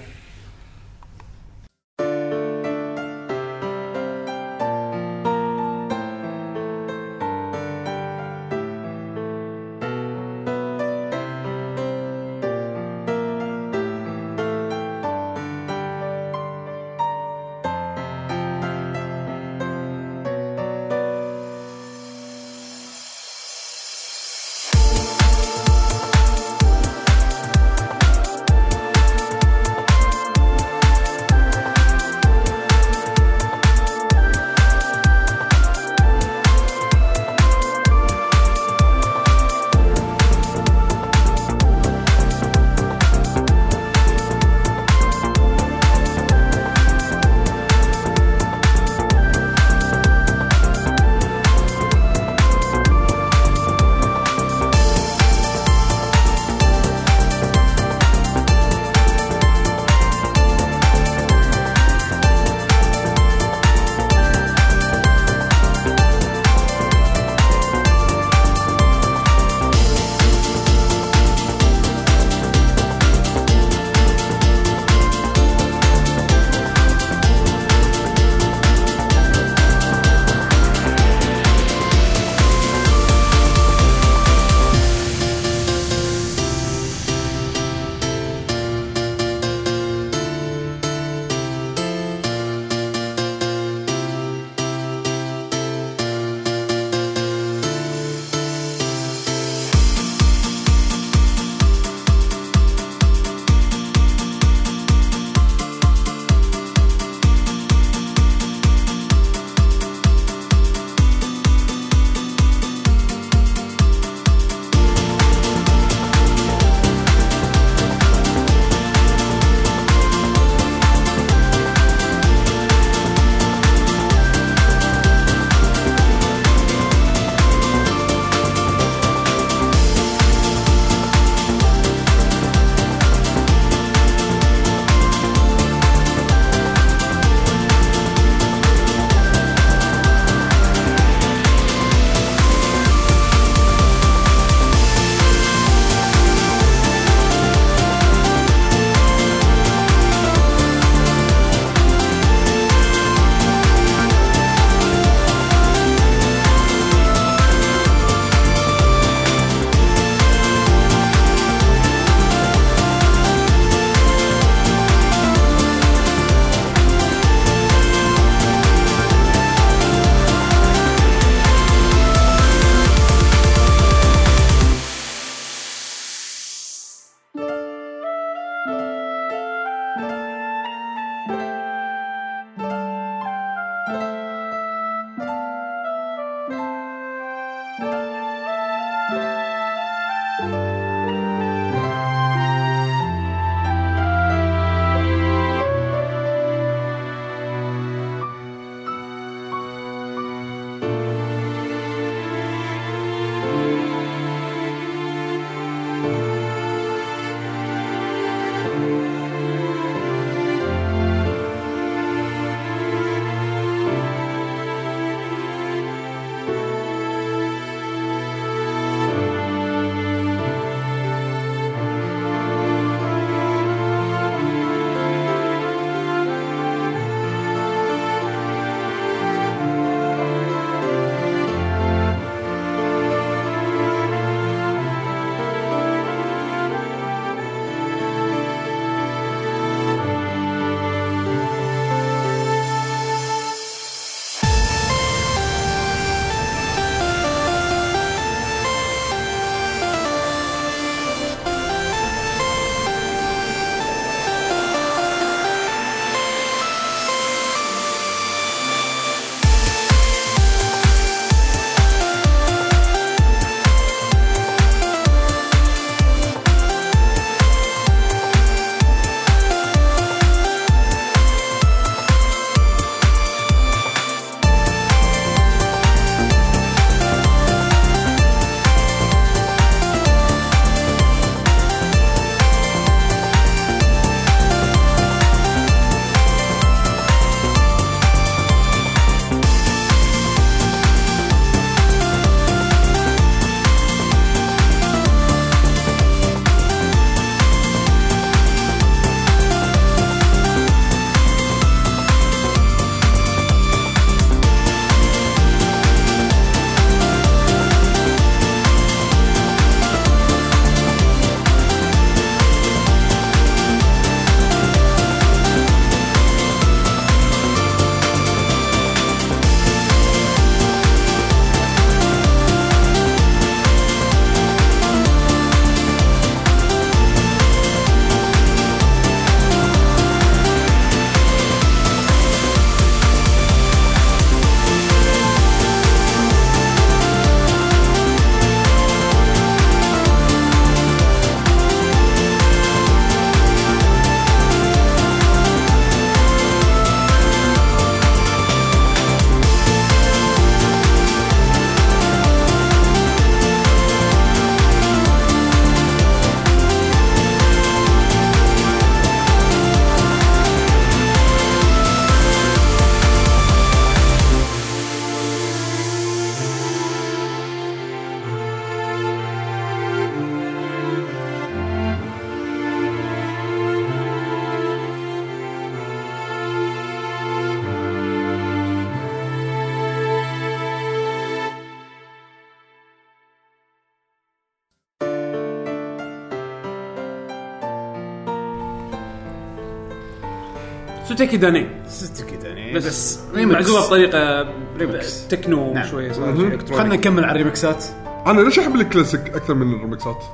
Suteki da ne ست كذا يعني بس ريمكس. معزوبه بطريقة remix. techno نعم. صار خلينا نكمل على الريمكسات أنا ليش أحب الكلاسيك أكثر من الريمكسات؟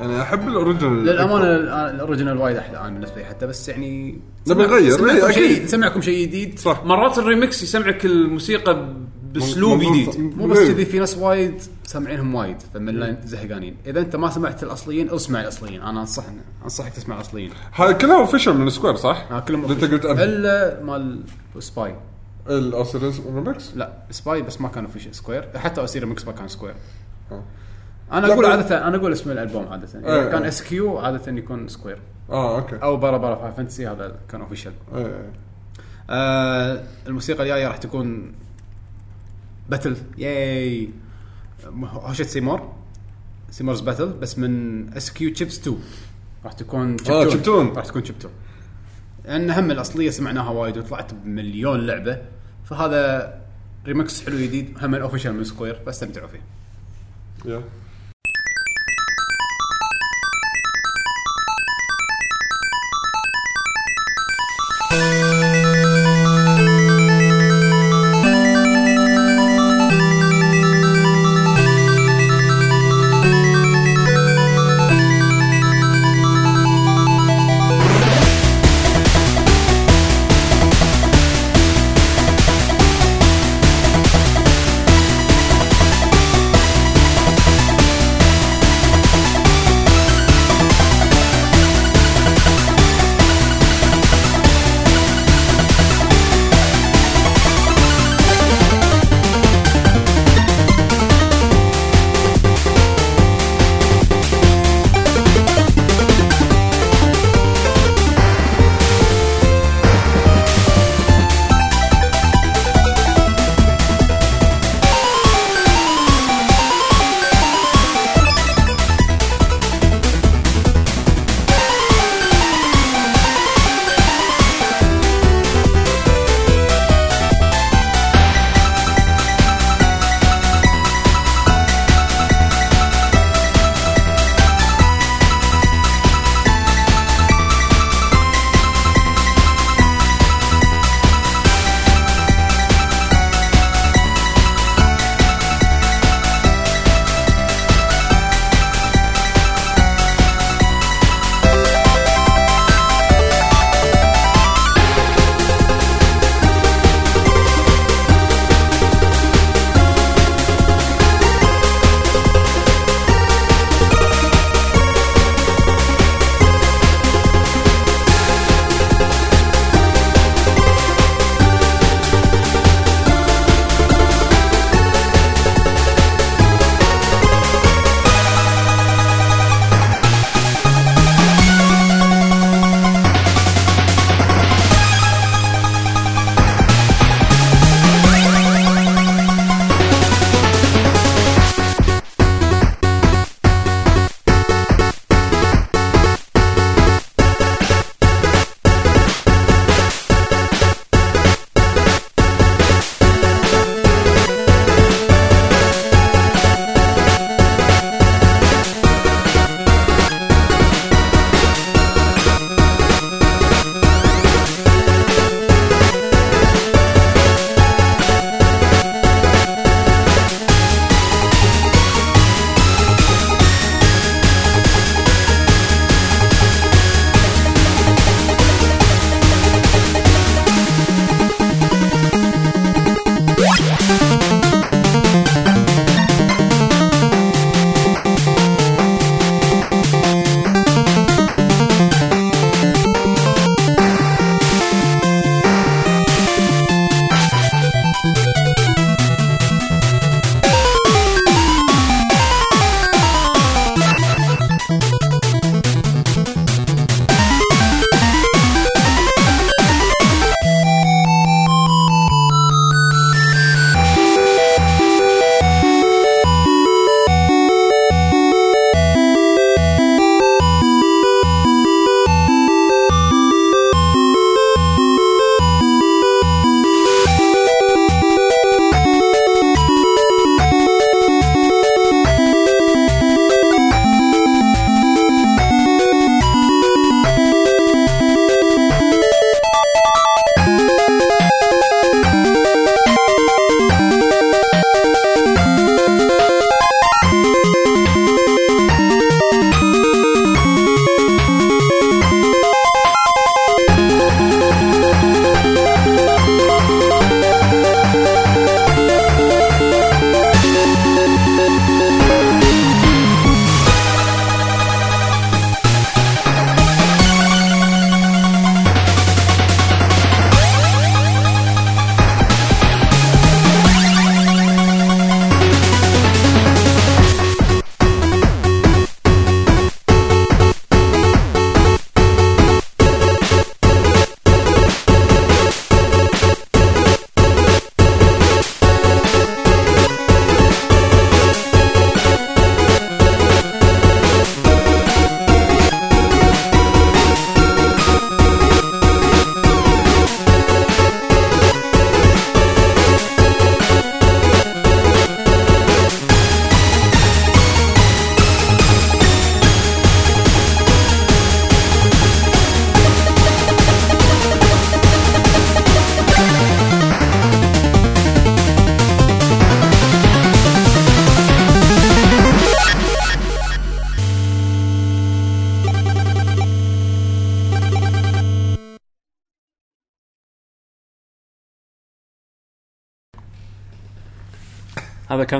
يعني أحب ال original للأمانة ال- ال original وايد أحلى أنا بالنسبة لي حتى بس يعني نبي نغير، سمعكم إيه، شيء. سمعكم شيء جديد صح مرات الريمكس يسمعك الموسيقى بأسلوب جديد مو بس إيه. كذي في ناس وايد سامعينهم وايد فمن زهقانين إذا أنت ما سمعت الأصليين اسمع الأصليين أنا انصح أنصحك تسمع الأصليين هاي كلها اوفيشال من سكوير صح؟ ها كلهم أنت قلت. إلا مال سباي الاوسيريس ريمكس؟ لا سباي بس ما كانوا في شيء سكوير حتى اوسيرا ميكس ما كان سكوير آه. أنا أقول عاده أنا أقول اسم الألبوم عادة إيه. اذا كان اس كيو عادة يكون سكوير آه أوكي أو بارا بارا فايف فانتسي هذا كان اوفيشال إيه. آه الموسيقى الجاية راح تكون باتل ياي هوشه Seymour Seymour's Battle بس من SQ Chips 2 راح تكون آه راح تكون chiptune لأن هم الأصلية سمعناها وايد وطلعت بمليون لعبة. فهذا ريمكس حلو جديد. هم ال official من Square فاستمتعوا فيه. Yeah.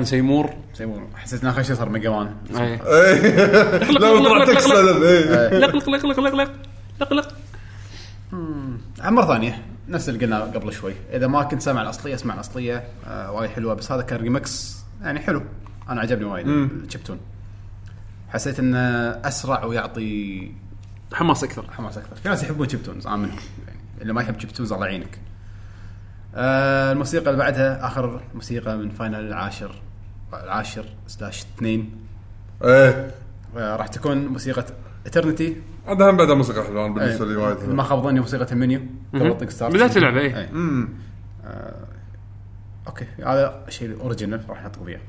كان Seymour. Seymour حسيت انه اخر شيء صار Mega Man. لا طلع إيه. لق لق لق لق لق لق لق لق مرة ثانية. نفس اللي قلنا قبل شوي. إذا ما كنت سامع الأصلية اسمع الأصلية. آه وايد حلوة بس هذا كان ريمكس يعني حلو. أنا عجبني وايد. ال chiptune حسيت إنه أسرع ويعطي حماس أكثر. حماس أكثر. في ناس يحبون chiptunes أنا منهم يعني اللي ما يحب chiptunes الله يعينك. آه الموسيقى اللي بعدها آخر موسيقى من Final العاشر العاشر slash اثنين. إيه. آه راح تكون موسيقى Eternity هذا هم بعد موسيقى حلوة أنا بالنسبة لي وايد ما خاب ظني موسيقى المنيو قبل طق start بداية اللعبة، إيه. إيه. آه، okay هذا شيء original راح نطق فيه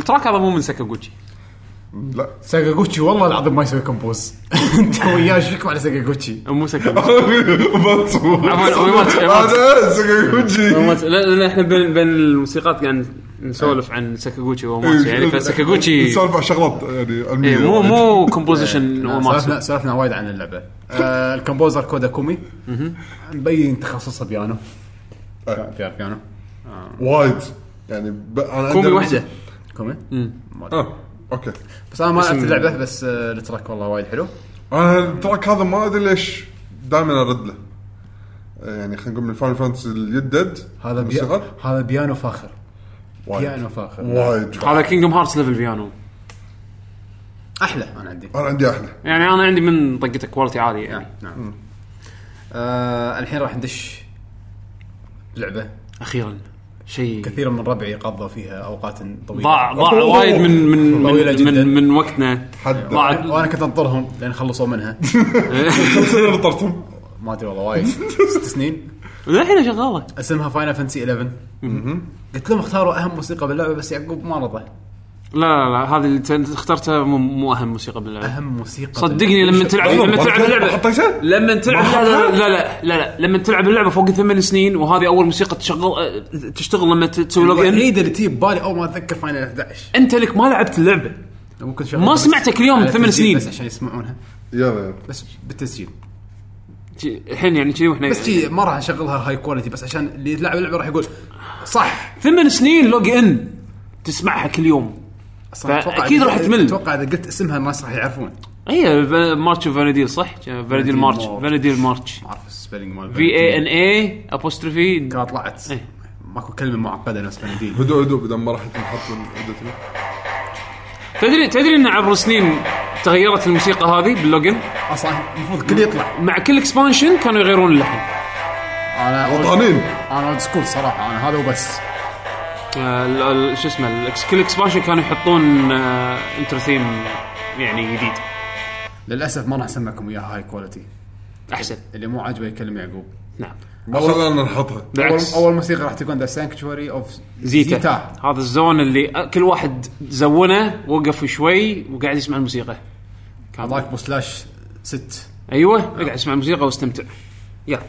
ال track هذا مو من ساكاغوتشي. لا. ساكاغوتشي والله العظيم ما يسوي compose. انت وياه إيش فيكم على ساكاغوتشي؟ مو ساكاغوتشي. هذا ساكاغوتشي. هو ماتسو- لا لا إحنا بين بين الموسيقات قاعد نسولف عن ساكاغوتشي وماتسو يعني فساكاغوتشي نسولف عن شغلات يعني إيه مو. مو composition وماتسو سولفنا سولفنا وايد عن اللعبة. آه ال composer كودا كومي. مبين تخصصه بيانو. بيانو. وايد. يعني. أنا كومي وحدة. كومي آه okay. بس أنا ما لعبت اللعبه بس آه ال track والله وايد حلو. أنا ال track هذا ما أدري ليش دائما أرد له. يعني خلينا نقول من Final Fantasy الجدد هذا بي... هذا بيانو فاخر. وايد. بيانو فاخر. وايد. هذا Kingdom Hearts level بيانو أحلى أنا عندي. أنا عندي أحلى. يعني أنا عندي من طقته quality عاليه يعني. نعم آه الحين راح ندش لعبة. أخيرا. شيء. كثير من ربعي قضوا فيها أوقات طويلة. ضاع ضاع وايد من من طويلة من, جداً. من, من وقتنا. حد ضاعت وأنا كنت أنطرهم لين خلصوا منها. كم سنه نطرتهم ما أدري والله وايد. ست سنين. للحين شغالة. اسمها Final Fantasy 11 قلت لهم اختاروا أهم موسيقى باللعبة بس يعقوب ما رضى. لا لا لا هذه اللي انت اخترتها مو, مو أهم موسيقى باللعبة. أهم موسيقى صدقني لما تلعب لما تلعب اللعبه؟ لما تلعب لا لا لا لا لا, لا لما تلعب اللعبة فوق ثمان سنين وهذه أول موسيقى تشغل تشتغل لما تسوي log in الوحيدة اللي تجي ببالي أول ما أتذكر Final 11 أنت لك ما لعبت اللعبة. ممكن ما سمعتك اليوم على ثمان سنين. بس عشان يسمعونها. يلا بس بالتسجيل. الحين يعني كذي وإحنا بس شي ما راح نشغلها هاي quality بس عشان اللي يلعب اللعبة راح يقول صح. ثمان سنين log in تسمعها كل يوم. إذا- راح تمل. أتوقع إذا قلت اسمها الناس راح يعرفون. اي March of Vana'diel صح؟ Vana'diel March. March. Vana'diel March. ما اعرف ال spelling مال في اي ان اي أبوستروفي. كانت طلعت. إيه. ماكو كلمة معقدة نفس فناديل هدوء هدوء بدل ما راح نحط تدري تدري إن عبر السنين تغيرت الموسيقى هذه بال login أصلا المفروض الكل يطلع. مع كل expansion كانوا يغيرون اللحن. أنا غلطانين أنا old school صراحة. أنا هذا وبس. شو اسمه كل expansion كانوا يحطون آه، intro theme يعني جديد. للأسف ما راح أسمعكم اياها هاي quality أحسن. اللي مو عاجبه يكلم يعقوب. نعم. ما خلانا نحطها بالعكس. اول أول موسيقى راح تكون The Sanctuary of Zi'Tah. Zi'Tah. هذا ال zone اللي كل واحد zone ه وقف شوي وقاعد يسمع الموسيقى. كان هذاك بو slash 6 أيوه اقعد اسمع الموسيقى واستمتع. يلا.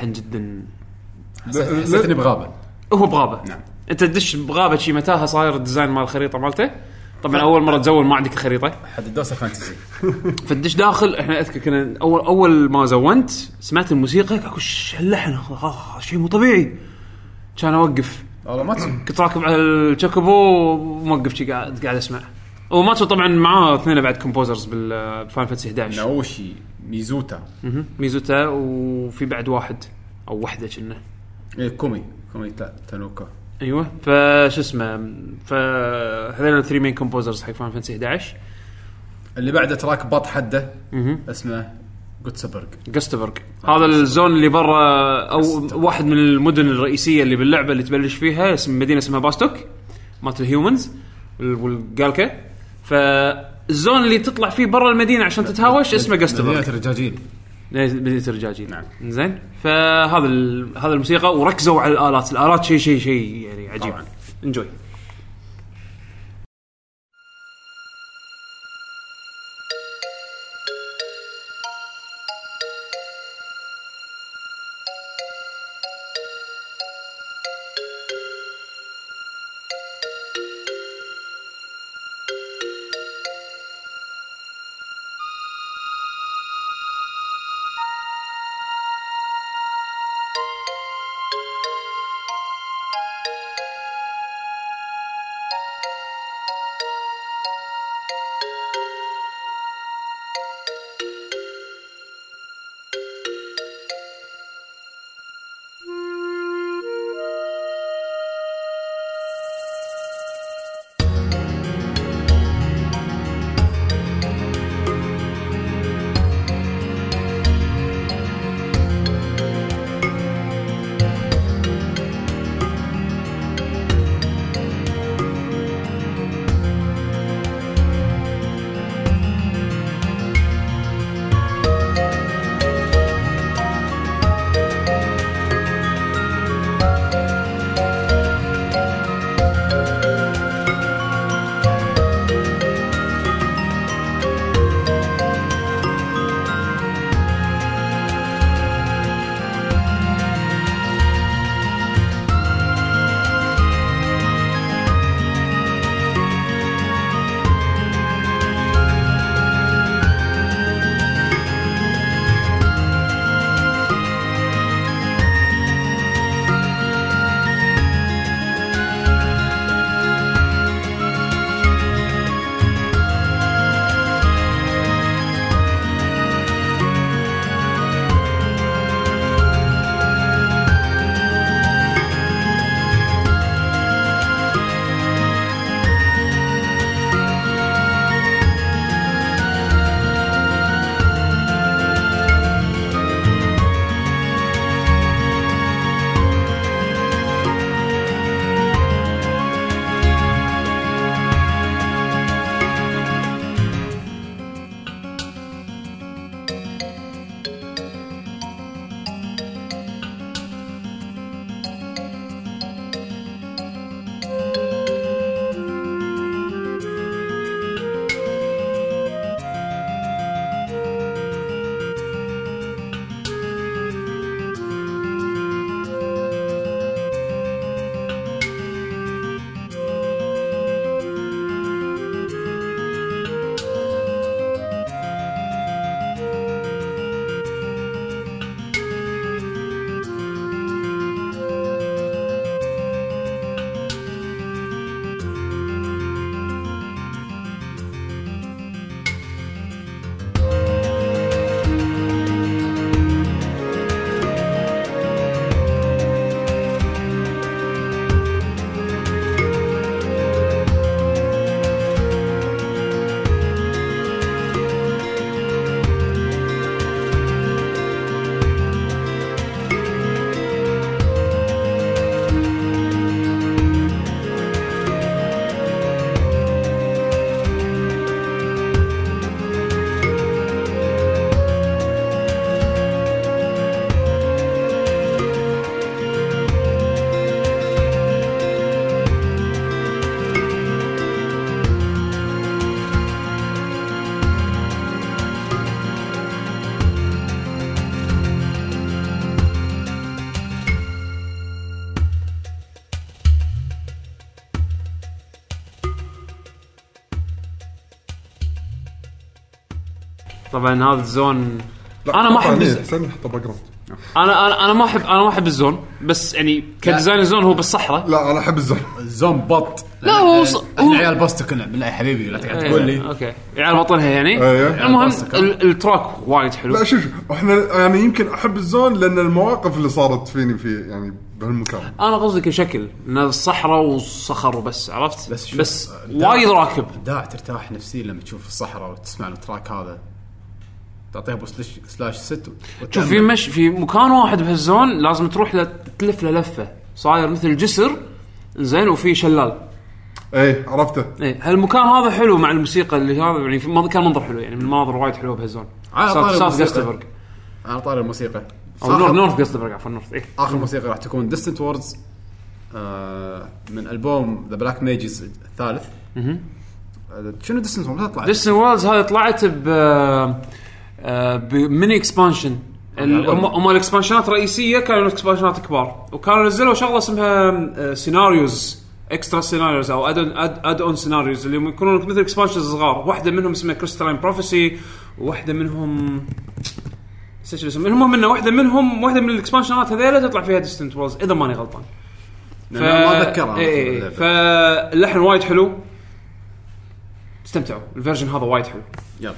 لحن جدا. حسيت اني بغابة. هو بغابة. نعم. أنت تدش بغابة شي متاهة صاير الديزاين مال الخريطة مالته؟ طبعا أول مرة تزول ما عندك خريطه حد دوسه فانتسي فتدش داخل إحنا أذكر كنا أول أول ما زونت سمعت الموسيقى اكو ش- اللحن آه شيء مو طبيعي. كان أوقف. والله ما كنت راكب على الشوكوبو وموقف شي قاعد قاعد أسمع. وماتسو طبعا معاه اثنين بعد كومبوزرز بالفان فانتسي 11 ناوشي ميزوتا. ميزوتا وفي بعد واحد أو وحدة كنا. إيه كومي كومي تا- تاناكا. أيوه. فش اسمه فهذول ال three main composers حق Final Fantasy 11 اللي بعده تراك بط حده. اسمه Gustaberg. Gustaberg هذا ال zone اللي برا أو واحد من المدن الرئيسية اللي باللعبة اللي تبلش فيها اسم مدينة اسمها باستوك مالت ال humans وال Galka فالزون اللي تطلع فيه برا المدينة عشان تتهاوش اسمه مدينة جاستبرغ الرجاجيل مدينة الرجاجيل نعم. زين. فهذا هذا الموسيقى وركزوا على الآلات. الآلات شيء شيء شيء يعني عجيب. انجوي طبعا هذا ال zone لا، أنا ما أحب هني، الز- استنى حطها background أنا أنا أنا ما أحب أنا ما أحب ال zone بس يعني ك design ال zone هو بالصحراء. لا أنا أحب ال zone. ال zone بط. لا، هو ص- إحنا هو- عيال باستوك كنا بالله يا حبيبي لا تقعد تقول لي. أوكي. عيال بطنها يعني. إيه. المهم. ال- ال track وايد حلو. لا شوف شوف، إحنا يعني يمكن أحب ال zone لأن المواقف اللي صارت فيني في يعني بهالمكان. أنا قصدي كشكل إن الصحراء والصخر وبس عرفت؟ بس شوف، بس وايد راكب. داع ترتاح نفسيا لما تشوف الصحراء وتسمع ال track هذا. تعطيها بو slash, slash ست شوف في مش في مكان واحد بهال zone لازم تروح له تلف له لفة. صاير مثل جسر زين وفي شلال. إيه عرفته. إيه هالمكان هذا حلو مع الموسيقى اللي هذا يعني في كان منظر حلو يعني من المناظر وايد حلوة بهال zone. على South. Gustaberg على طاري الموسيقى. أو North North Gustaberg عفوا North. إيه. آخر موسيقى راح تكون Distant Worlds آه من ألبوم The Black Mages الثالث. آه، شنو Distant Worlds طلعت ديستن وورلدز هذه طلعت ب آه، ب mini expansion هم هم ال expansion ات الرئيسيه كانوا expansion ات كبار. وكانوا نزلوا شغلة اسمها scenarios extra scenarios أو add add-on scenarios اللي يكونون مثل expansions صغار. واحدة منهم اسمها Crystalline Prophecy وواحده منهم نسيت شو اسمها المهم إنه واحدة منهم واحدة من ال expansion ات هذيلا تطلع فيها Distant Worlds إذا ماني غلطان. أنا ما أتذكرها. إيه إيه إيه. فاللحن وايد حلو. استمتعوا. الفيرجن هذا وايد حلو. يلا.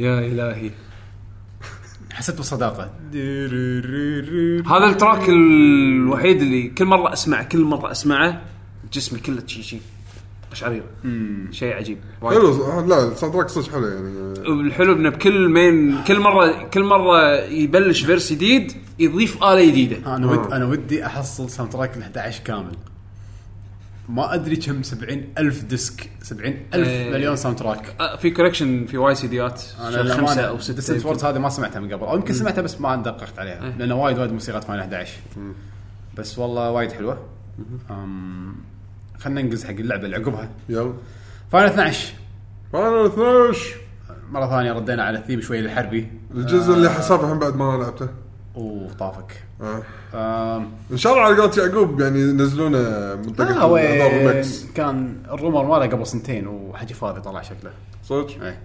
يا إلهي. حسيت بالصداقه هذا ال track الوحيد اللي كل مرة أسمعه كل مرة أسمعه جسمي كله شي شي قشعريره شيء عجيب. وايد. حلو لا ال soundtrack صدق حلو يعني. الحلو إنه بكل مين كل مره كل مرة يبلش verse جديد يضيف آلة جديدة. أنا ود أنا ودي أحصل soundtrack ال 11 كامل. ما أدري كم 70 ألف disc 70 ألف إيه. مليون soundtrack آه، في collection في وايد سيديات أنا خمسة أو ستة Distant Worlds هذه ما سمعتها من قبل أو يمكن سمعتها بس ما دققت. عليها لأن وايد وايد موسيقى Final 11 بس والله وايد حلوة. خلينا ننقز حق اللعبة اللي عقبها. يلا. Final 12 Final 12 مرة ثانية ردينا على الثيم شوي الحربي الجزء اللي حسابه الحين بعد ما لعبته. وطافك آه. أم، إن شاء الله على قولة يعقوب يعني ينزلونه منطقه آه الريمكس كان ال rumor ماله قبل سنتين وحكي فاضي طلع شكله. صدق؟ إيه.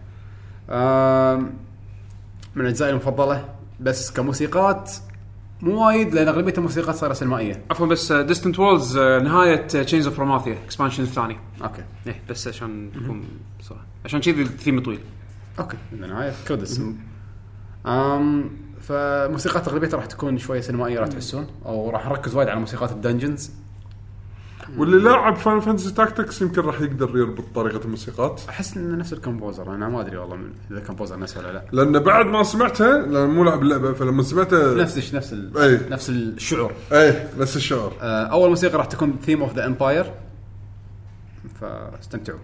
أم، من اجزائي المفضلة بس كموسيقات مو وايد لأن أغلبية الموسيقات صايرة سينمائية. عفوا بس ديستنت وولز نهاية Chains of Promathia expansion الثاني. أوكي. إيه بس عشان نكون صراحة عشان كذي الثيم طويل. أوكي. النهايه credits أم فموسيقات اغلبيتها راح تكون شوية سينمائية راح تحسون أو راح نركز وايد على موسيقات ال dungeons. واللي لاعب Final Fantasy Tactics يمكن راح يقدر يربط طريقة الموسيقات. أحس إنه نفس ال composer أنا ما أدري والله من إذا ال composer نفسه ولا لا. لأن بعد ما سمعتها لأن مو لاعب اللعبة فلما سمعتها نفس الش- نفس ال- إيه. نفس الشعور. إيه نفس الشعور. آه، أول موسيقى راح تكون Theme of the Empire فاستمتعوا.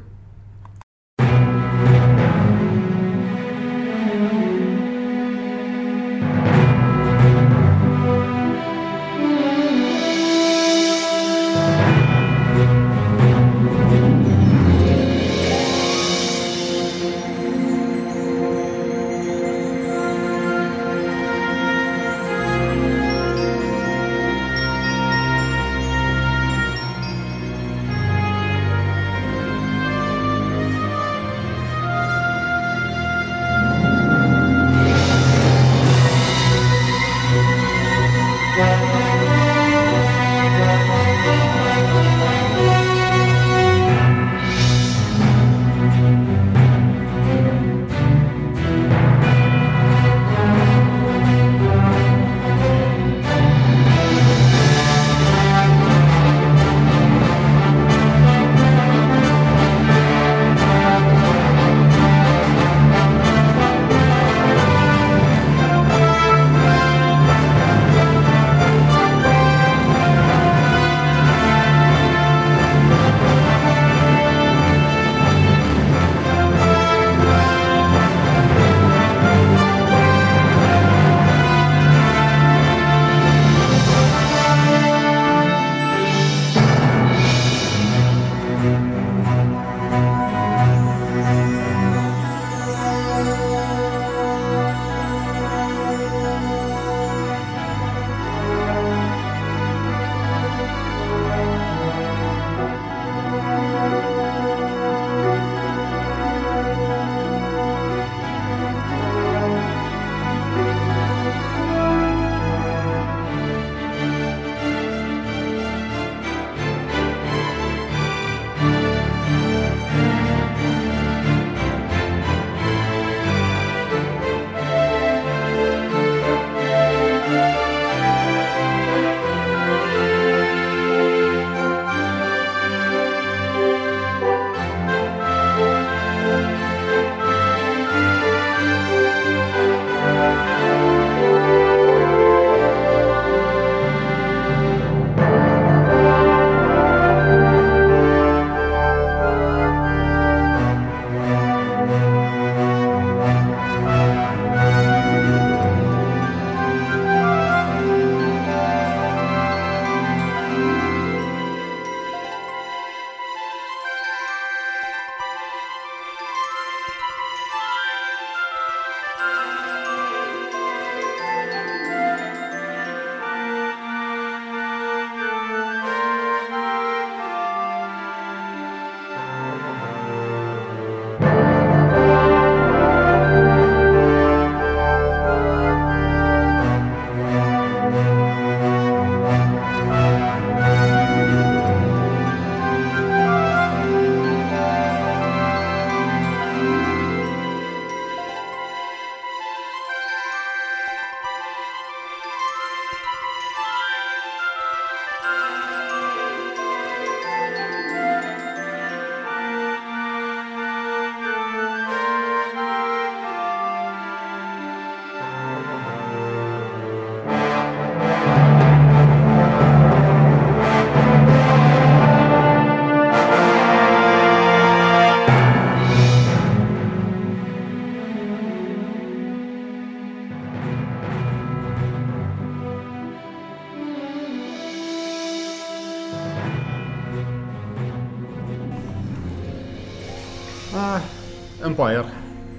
Empire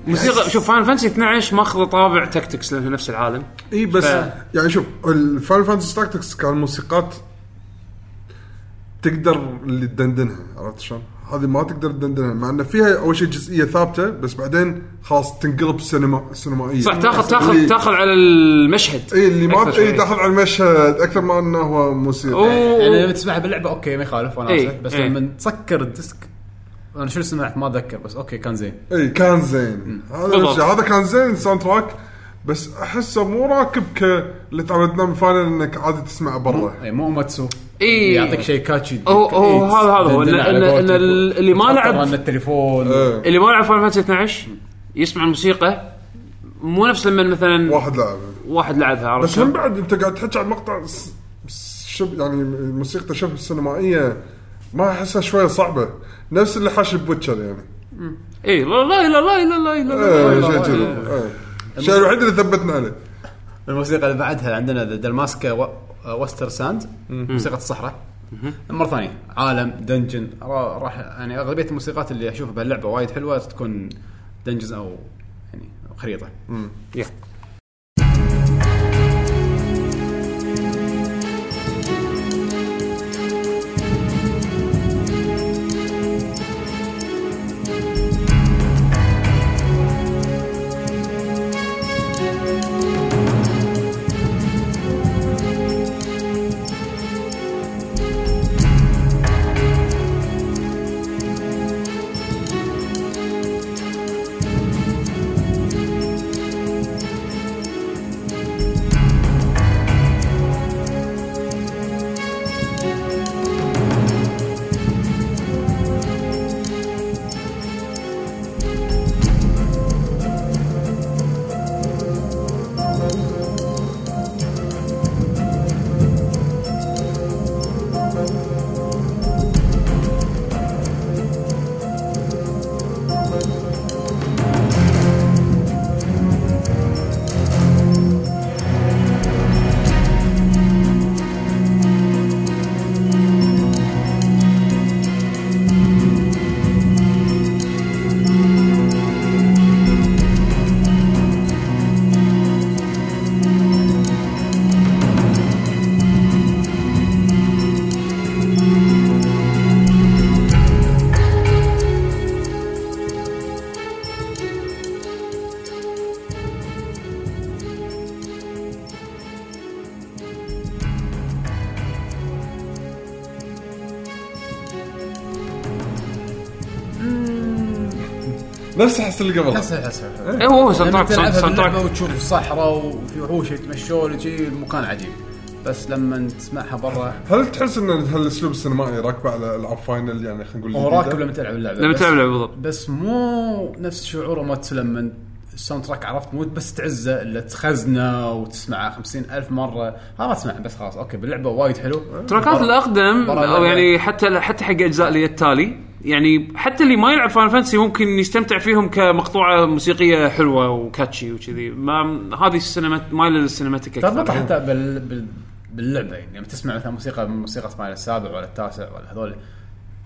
موسيقى شوف Final Fantasy 12 ماخذ طابع Tactics لانها نفس العالم إي بس ف- يعني شوف ال Final Fantasy Tactics كان موسيقات تقدر اللي تدندنها عرفت شلون؟ هذه ما تقدر تدندنها مع ان فيها أول شيء جزئية ثابتة بس بعدين خلاص تنقلب سينما سينمائيه صح تاخذ تاخذ اللي- تاخذ على المشهد إي اللي ما. إي داخل على المشهد أكثر ما إنه هو موسيقى. يعني لما تسمعها باللعبة أوكي ما يخالف وأنا إيه، بس إيه. لما تسكر ال disc أنا شنو سمعت ما أتذكر بس أوكي كان زين إي كان زين هذا. الشيء هذا كان زين soundtrack بس أحسه مو راكب ك اللي تعودنا من Final إنك عادي تسمعه برا إي مو ماتسو إيه. يعطيك شيء catchy هو- هو هذا- هذا هو. إن- إن- إن. اللي ما لعب- التليفون إيه. اللي ما لعب Final Fantasy 12 يسمع الموسيقى مو نفس لما مثلا واحد لاعب واحد لعبها عرفت بس هم شلون؟ بعد أنت قاعد تحكي عن مقطع س- س- شب يعني موسيقى شبه سينمائيه ما أحسها شوية صعبة. نفس اللي حاش بوتشر يعني. اي لا لا لا لا لا لا لا لا، شيء كذي. إيه. الشيء الوحيد اللي ثبتنا عليه. الموسيقى اللي بعدها عندنا the Dalmasca Westersand موسيقى الصحراء. مرة ثانية عالم dungeon را- راح يعني أغلبية الموسيقات اللي أشوفها بهاللعبة وايد حلوة تكون dungeons أو يعني خريطة. نفس احس اللي قبل نفس الحس اي هو soundtrack soundtrack وتشوف الصحراء وفي وحوش يتمشون وشي المكان عجيب. بس لما تسمعها برا هل تحس إن هالاسلوب السينمائي راكبة على العاب Final يعني خلينا نقول هو؟ راكب لما تلعب اللعبة. لما تلعب لعبة بالضبط. بس مو نفس شعور مات لما ال soundtrack عرفت مو بس تعزه إلا تخزنه وتسمعه خمسين ألف مرة. هذا ما تسمعه بس خلاص okay باللعبة وايد حلو. track ات الأقدم أو. يعني حتى حتى حق أجزاء اللي التالي يعني حتى اللي ما يلعب Final Fantasy ممكن يستمتع فيهم كمقطوعة موسيقية حلوة و catchy وكذي. ما هذه السينمات مايله لل cinematic تربط أكثر. حتى بال... بال... باللعبة يعني لما تسمع مثلا موسيقى من موسيقى Final السابع ولا التاسع ولا هذول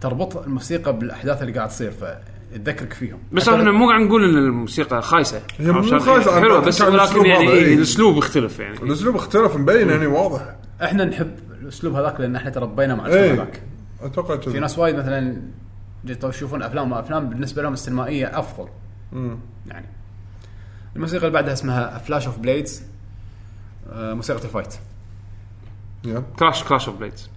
تربط الموسيقى بالأحداث اللي قاعد تصير فتذكرك فيهم. بس إحنا مو قاعد نقول إن الموسيقى خايسة. هي مو أنا حلوة بس ولكن يعني إيه، إيه. الأسلوب يختلف يعني. الأسلوب اختلف مبين يعني واضح. إحنا نحب الأسلوب هذاك لأن إحنا تربينا مع إيه. الاسلوب هذاك. أتوقع في ناس وايد مثلا يشوفون أفلام أفلام بالنسبة لهم السينمائية أفضل مم. يعني الموسيقى اللي بعدها اسمها Flash of Blades موسيقى ال fight. Clash Clash of Blades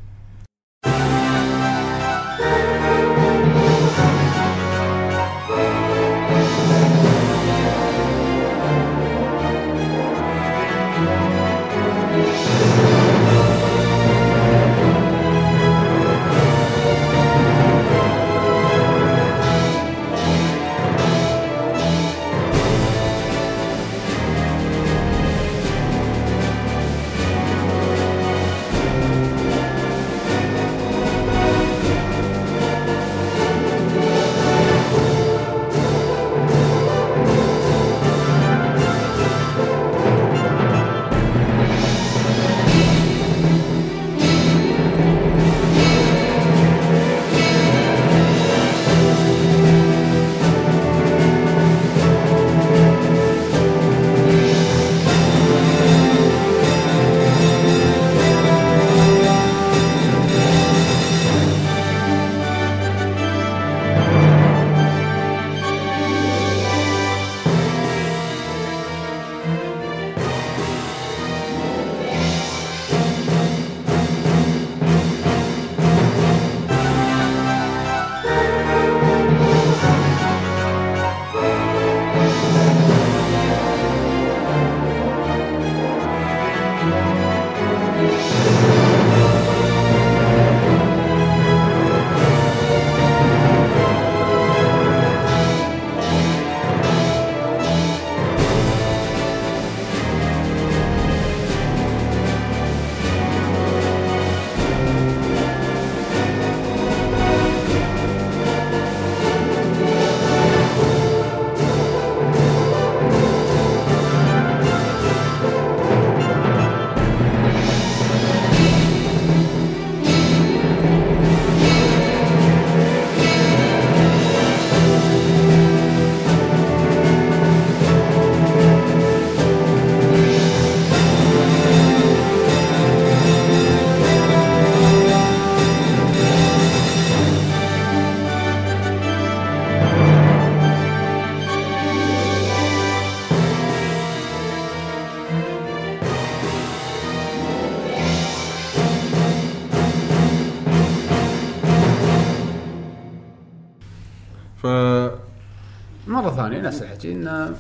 ثانية نفس الحكي إنه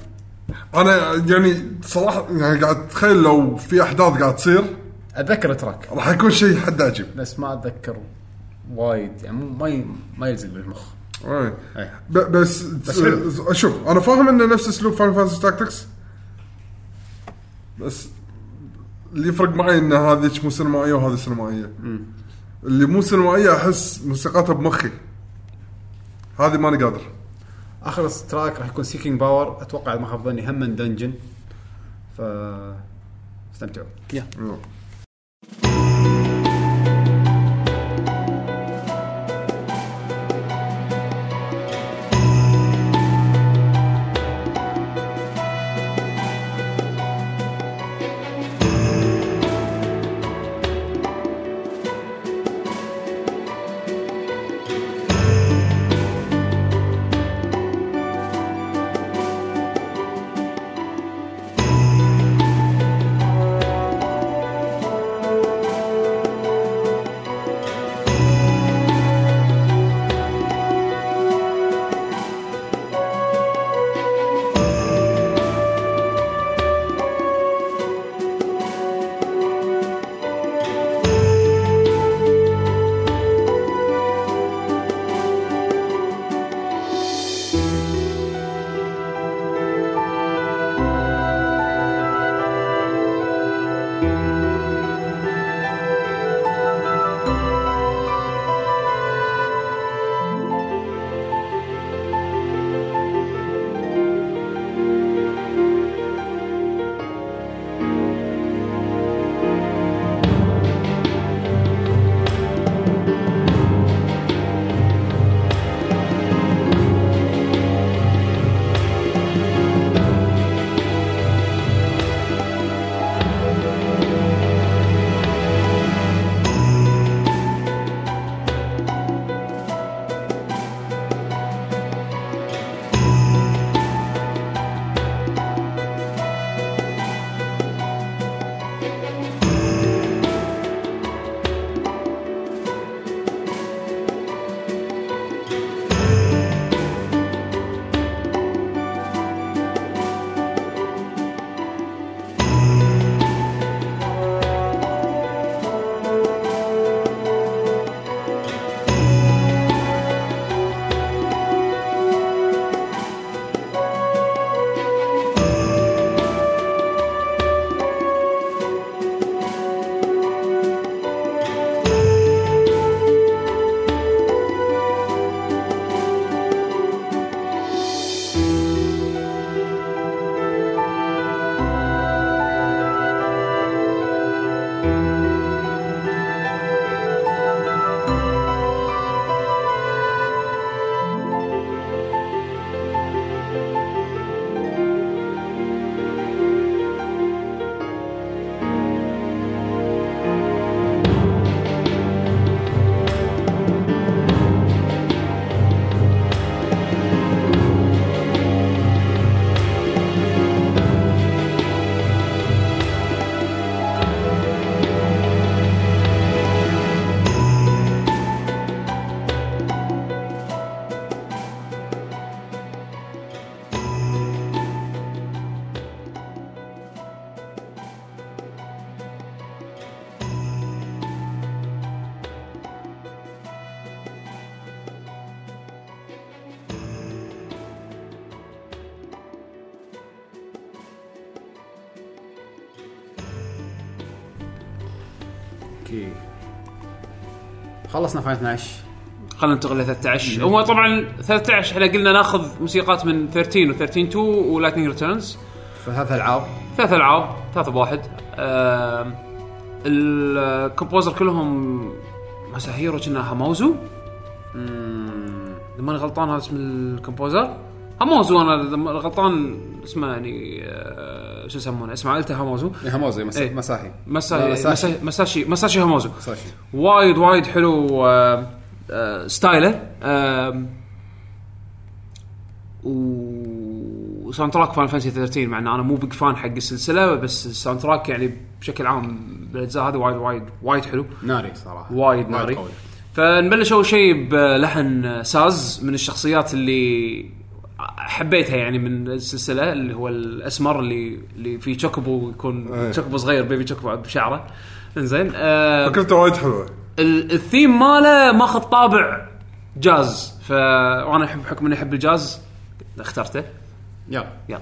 أنا يعني صراحة يعني قاعد اتخيل لو في أحداث قاعد تصير. اتذكر track. راح يكون شيء حد عجيب. بس ما اتذكر وايد يعني مو- ما ي- ما يلزق بالمخ. إيه. إيه. ب- بس بس حلو. س- شوف أنا فاهم إنه نفس أسلوب Final Fantasy Tactics بس اللي يفرق معي إن هذيك مو سينمائية وهذه سينمائية. اللي مو سينمائية أحس موسيقاتها بمخي. هذه ماني قادر. آخر track راح يكون Seeking Power أتوقع ما خاب ظني هم من dungeon ف استمتعوا. يا. okay. خلصنا Final 12 خلينا ننتقل ل 13 هو طبعا 13 إحنا قلنا ناخذ موسيقات من 13 و13 2 و Lightning Returns. فثلاث العاب. ثلاث العاب ثلاثة بواحد. آم، ال composer كلهم مساهيرو كنا هاموزو إذا ماني غلطان هذا اسم ال composer. هاموزو أنا ماني غلطان اسمه يعني آه، شو يسمونه؟ اسمه عائلته هاموزو. هاموزي مس... إيه. مساحي. مساهي لا، مساشي. مساشي مساشي, مساشي هاموزو. مساشي وايد وايد حلو آه، آه، style ه. آم، و soundtrack Final Fantasy 13 مع إن أنا مو big fan حق السلسلة بس ال soundtrack يعني بشكل عام بالأجزاء هذه وايد وايد وايد حلو. ناري صراحة. وايد ناري. قوي. فنبلش اول شيء بلحن ساز من الشخصيات اللي حبيتها يعني من السلسلة اللي هو الأسمر اللي اللي فيه chocobo يكون إيه. chocobo صغير baby chocobo بشعره. إنزين آه فكرته وايد حلوة. ال- الثيم ماله ماخذ طابع جاز ف وأنا احب بحكم إني أحب الجاز اخترته. يلا. يلا.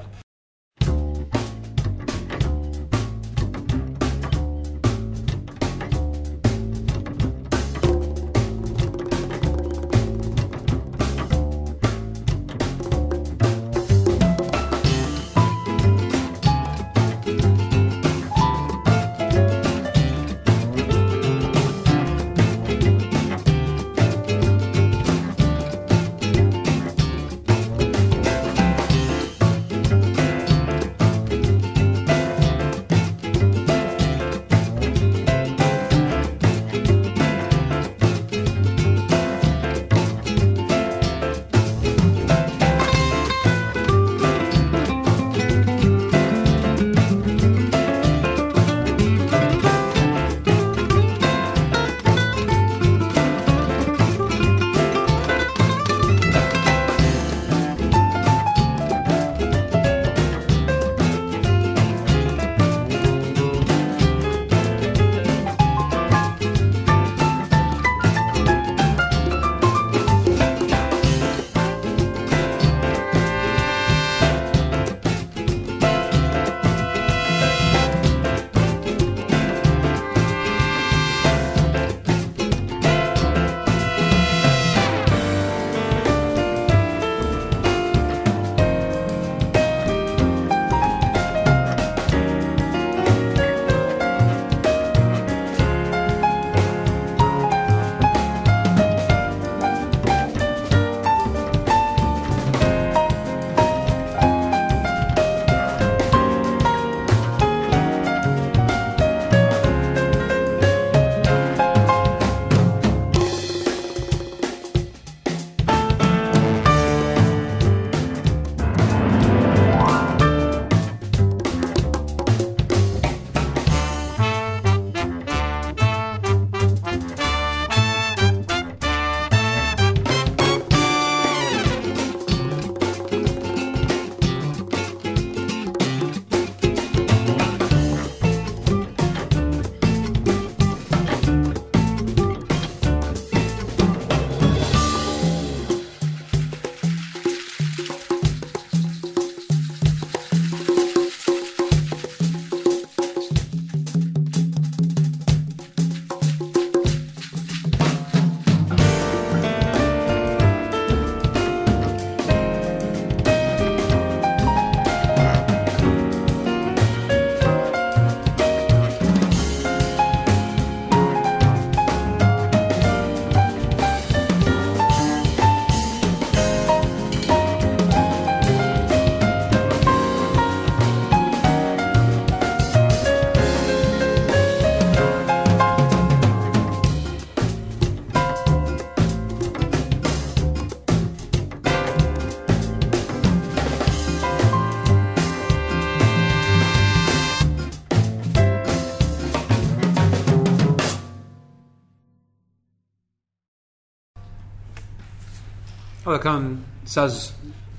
كان Sazh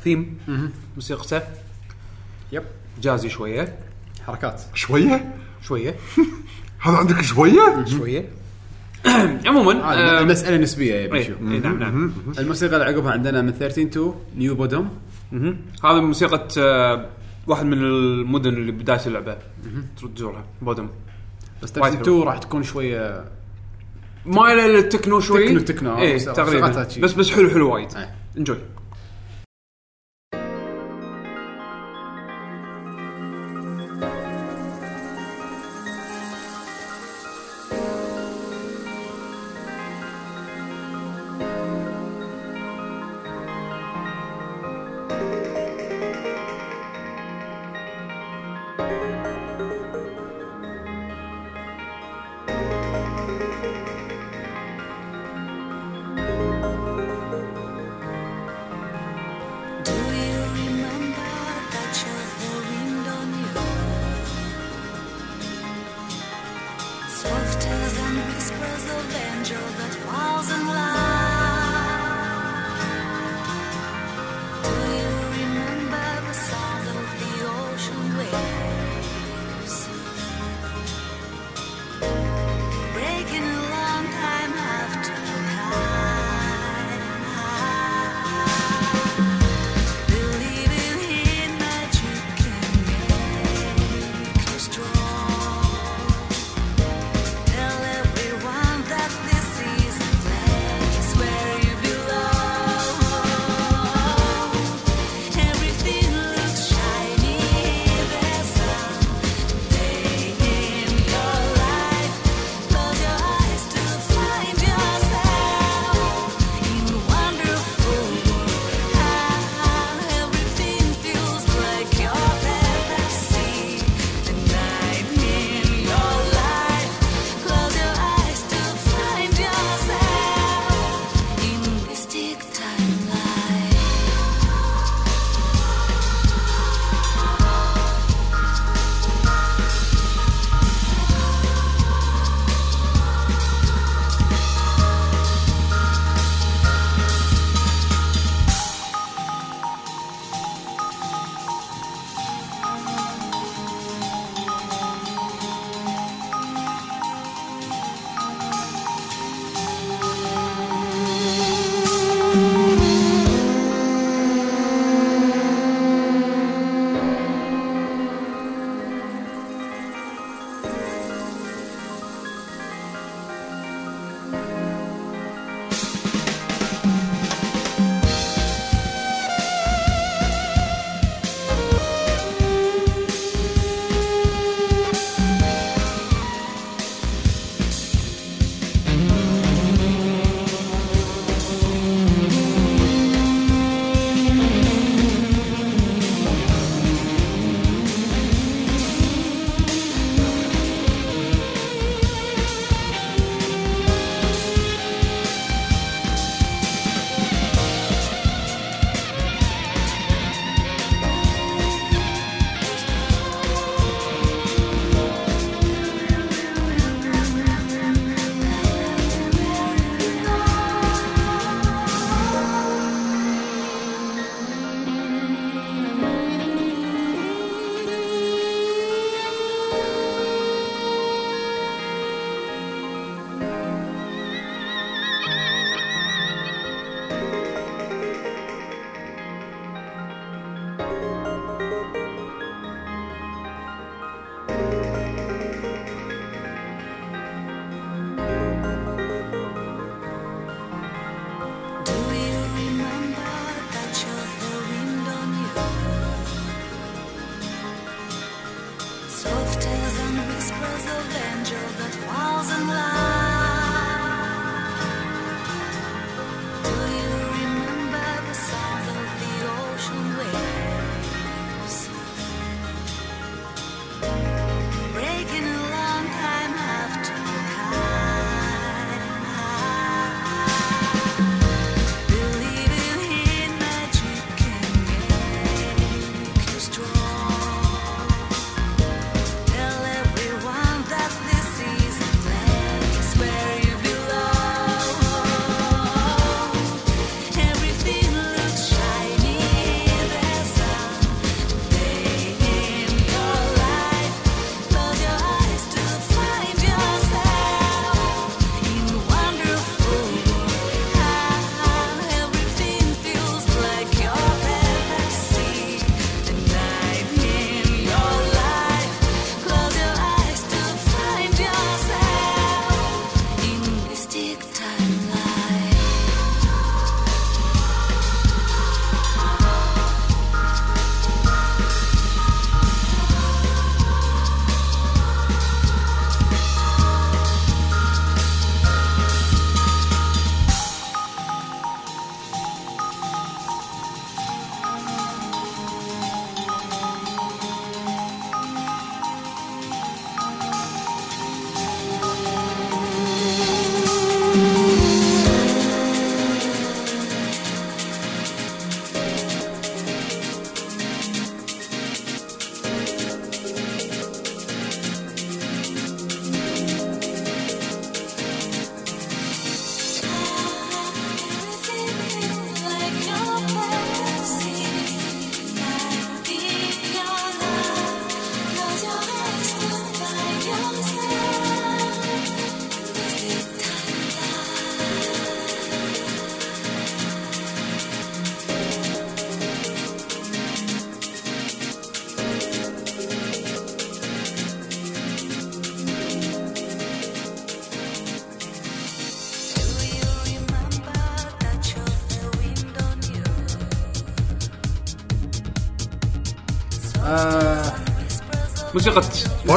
theme موسيقته. yep. jazzy شوية. حركات. شوية؟ شوية. هذا عندك شوية؟ شوية. عموما آه آه، المساله نسبية يا إيه، بيشو. إيه، نعم نعم. الموسيقى اللي عقبها عندنا من 13 two New Bodhum مهم. هذه موسيقى آه، واحد من المدن اللي بداية اللعبة. تروح تزورها بودم. بس وايد 13 راح تكون شوية مايله للتكنو شوي. تكنو- تكنو، آه، بس- تقريبا. شي. بس بس حلو حلو وايد. إيه. انجوي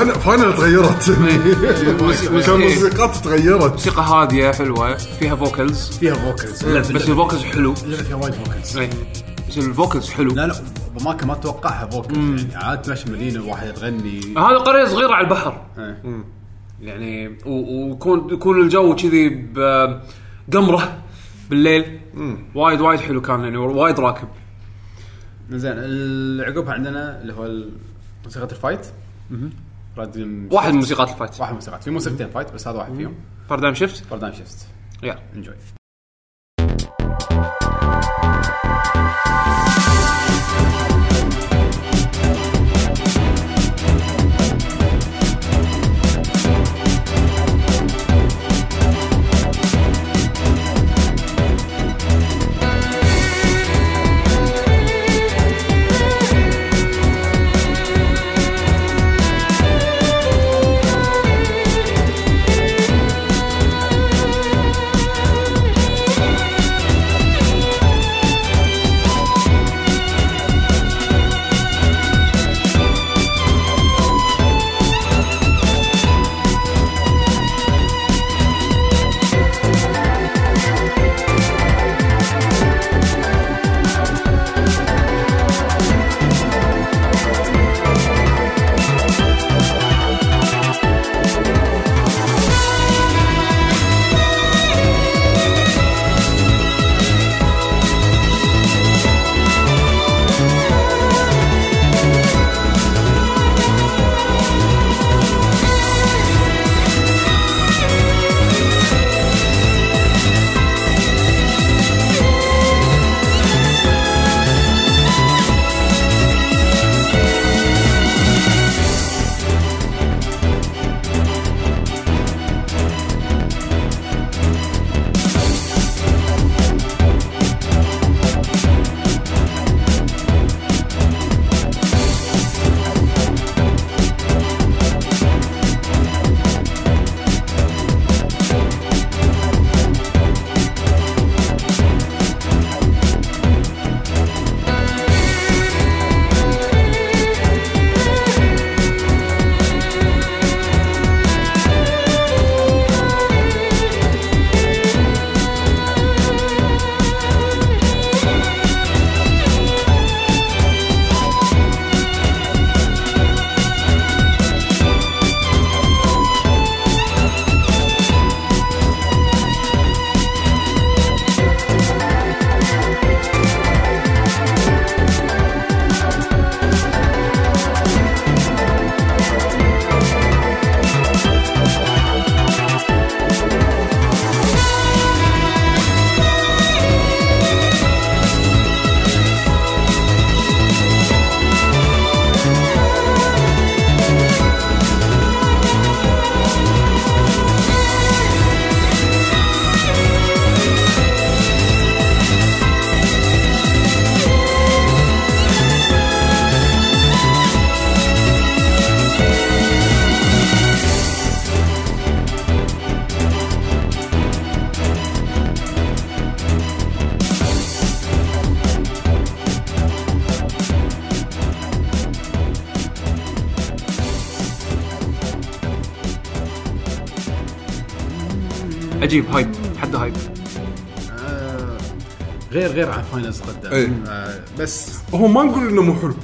Final Final تغيرت. كموسيقات تغيرت موسيقى هادية حلوة فيها vocals فيها vocals بس ال vocals حلو. اللعبة فيها وايد vocals إيه. بس ال vocals حلو. لا لا باماكن ما تتوقعها vocals يعني عاد تمشي مدينة واحدة تغني هذا قرية صغيرة على البحر. إيه. يعني ويكون يكون الجو كذي بقمرة بالليل. وايد وايد حلو كان يعني وايد راكب. زين عقبها عندنا اللي هو موسيقى ال fight. Paradigm واحد من موسيقات ال fight. واحد موسيقات. في موسيقتين fight بس هذا واحد فيهم. Paradigm Shift Paradigm Shift yeah enjoy عجيب hype حد hype. آه، غير غير عن Finals قدم إيه. آه، بس هو ما نقول إنه مو حلو.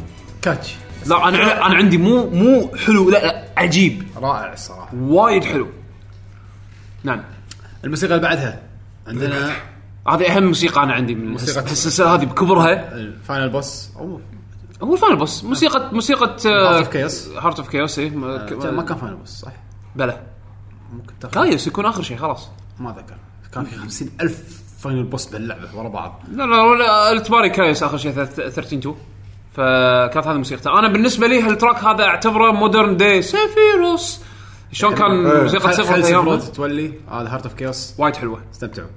catchy لا أنا أنا عندي مو مو حلو لا, لا عجيب. رائع الصراحه وايد حلو. نعم. الموسيقى اللي بعدها. عندنا هذه أهم موسيقى أنا عندي من موسيقى- السلسلة هذه بكبرها. ال final boss. أو هو ال final boss. موسيقى موسيقى Heart of Chaos. Heart of Chaos ما- ما كان final boss صح؟ بلى. ممكن تاخذ. Caius يكون آخر شيء خلاص. ما ذكر. كان في 50 ألف final boss باللعبة ورا بعض. لا لا ولا التباري Caius آخر شيء 13 2 فكانت هذه موسيقته. أنا بالنسبة لي هال track هذا أعتبره modern day Sephiroth شلون كان. موسيقى Sephiroth totally. هذا Heart of Chaos وايد حلوة. استمتعوا.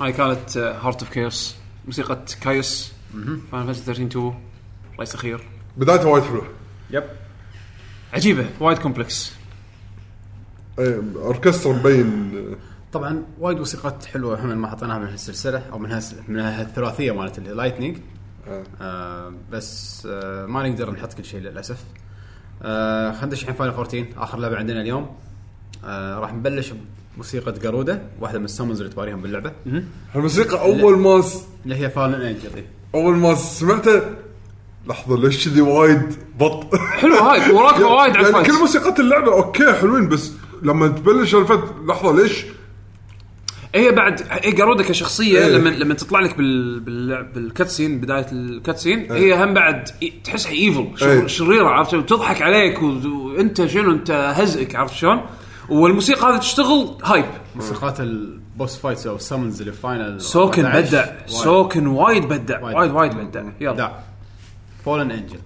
هاي كانت Heart of Chaos موسيقى Caius Final Fantasy 13 2 رئيس أخير. بدايته وايد حلوة. yep عجيبة. وايد complex اي اوركسترا مبين. طبعا وايد موسيقات حلوة. هم ما حطيناها من هالسلسلة أو من. من هالثلاثية مالت ال Lightning آه. آه بس آه ما نقدر نحط كل شيء للأسف. آه خلينا ندش الحين Final 14 آخر لعبة عندنا اليوم. آه راح نبلش بموسيقى جارودا واحدة من ال summons اللي تباريهم باللعبة. الموسيقى أول ما س... اللي هي Fallen Angel أول ما سمعته لحظة ليش كذي وايد بط؟ حلو هاي وراك وايد على يعني ال fight كل موسيقات اللعبة أوكي حلوين بس لما تبلش ال fight لحظة ليش؟ هي بعد هي جارودا كشخصية إيه. لما لما تطلع لك بال بال بال cutscene بداية ال cutscene هي هم بعد إي- تحسها evil إيه. شريرة عرفت وتضحك عليك و- وانت شنو؟ أنت هزئك عرفت شلون؟ والموسيقى هذه تشتغل hype موسيقات ال boss fights أو ال summons اللي Final سوكن 14 بدع. سوكن وايد بدع وايد. وايد بدع يلا. Fallen Angel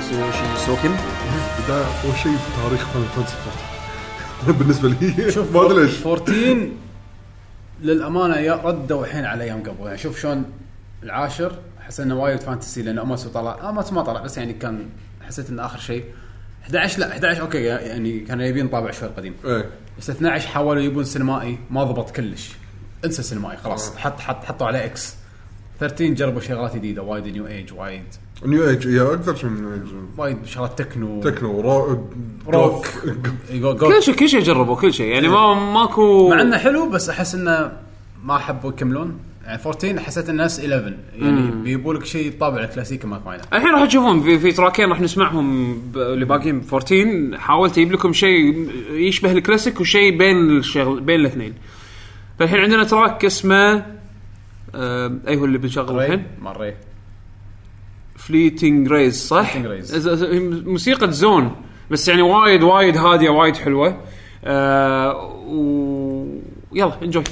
تسوشي سوكن بدايه اول شيء تاريخ Final Fantasy 14 بالنسبة لي شوف ما أدري ليش. 14 للأمانة يا ردوا الحين على أيام قبل. يعني شوف شلون العاشر احس إنه وايد fantasy لأن اماسو طلع. اماسو ما طلع بس يعني كان حسيت إنه آخر شيء. 11 لا 11 أوكي يعني كانوا يبين طابع شوي قديم إيه. بس 12 حاولوا يبون سينمائي ما ضبط كلش. انسى سينمائي خلاص. حط حط حطوا عليه X 13 جربوا شغلات جديدة وايد new age وايد. new age هي أكثر شيء من new age وايد شغلات techno. techno رو روك. كل شيء كل شيء جربوا كل شيء. يعني ما ماكو مع إنه حلو بس أحس إنه ما حبوا يكملون. يعني 14 حسيت الناس 11 يعني بيجيبوا لك شيء طابع الكلاسيكي مال Final الحين راح تشوفون في, في تراكين راح نسمعهم ب- اللي باقيين. 14 حاولت أجيب لكم شيء يشبه الكلاسيك وشيء بين الشغل بين الاثنين. فالحين عندنا track اسمه أي هو اللي بنشغله الحين؟ مال ري Fleeting Rays صح؟ موسيقى zone بس يعني وايد وايد هادية وايد حلوة. آه و يلا enjoy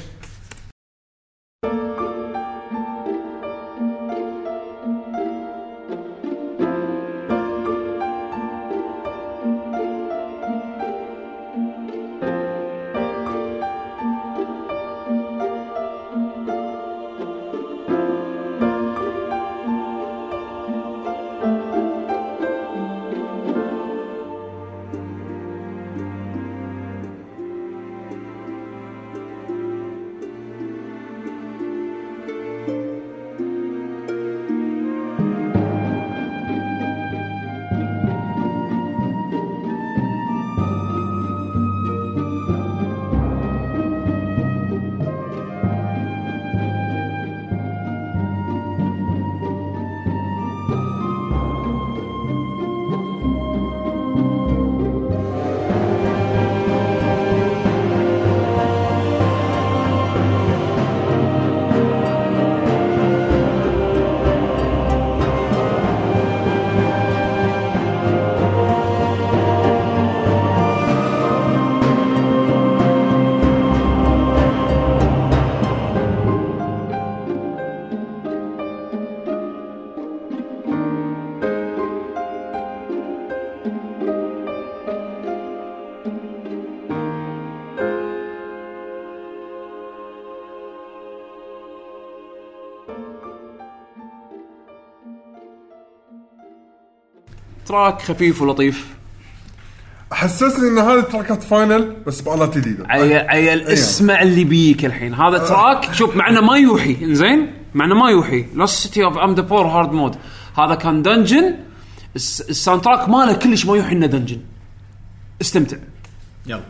track خفيف ولطيف. حسسني إن هذه تراكات Final بس بآلات جديده عيل عيل اسمع اللي بيك الحين. هذا track شوف مع إنه ما يوحي. إنزين؟ مع إنه ما يوحي. Lost City of Amdapor Hard Mode هذا كان dungeon الس- ال soundtrack ماله كلش ما يوحي إنه dungeon استمتع. يلا.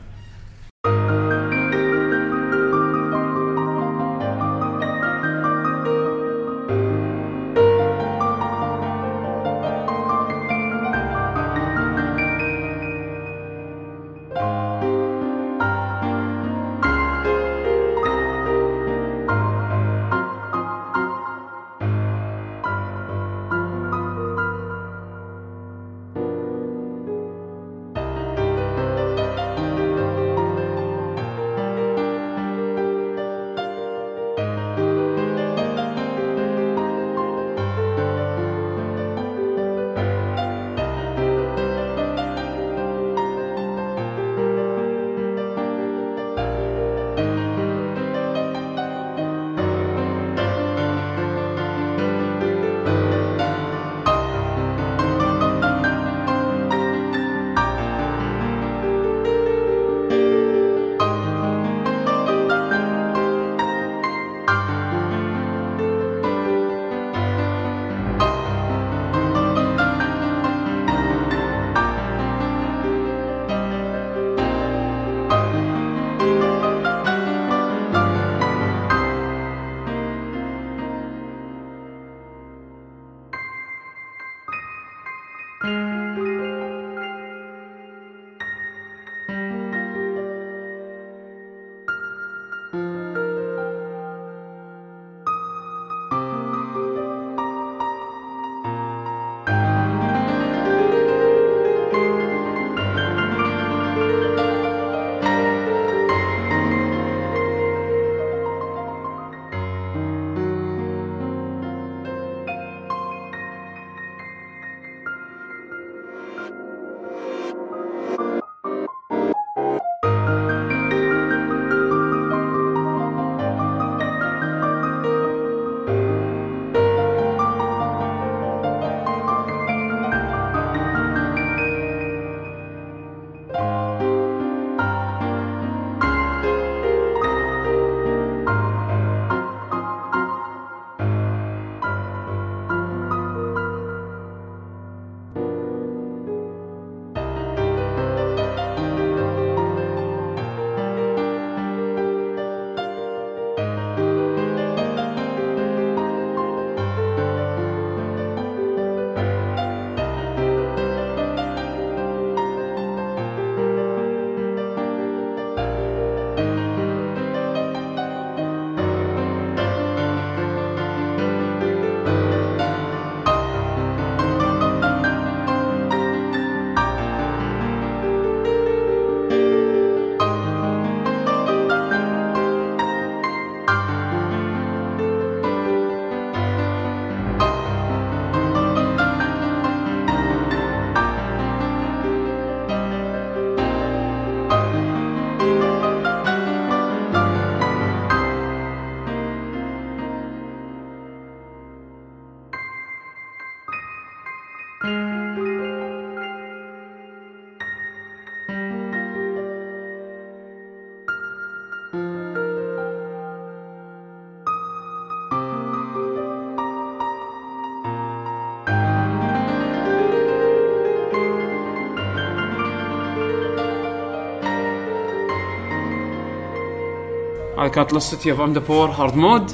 هاي كانت Lost City of Amdapor Hard Mode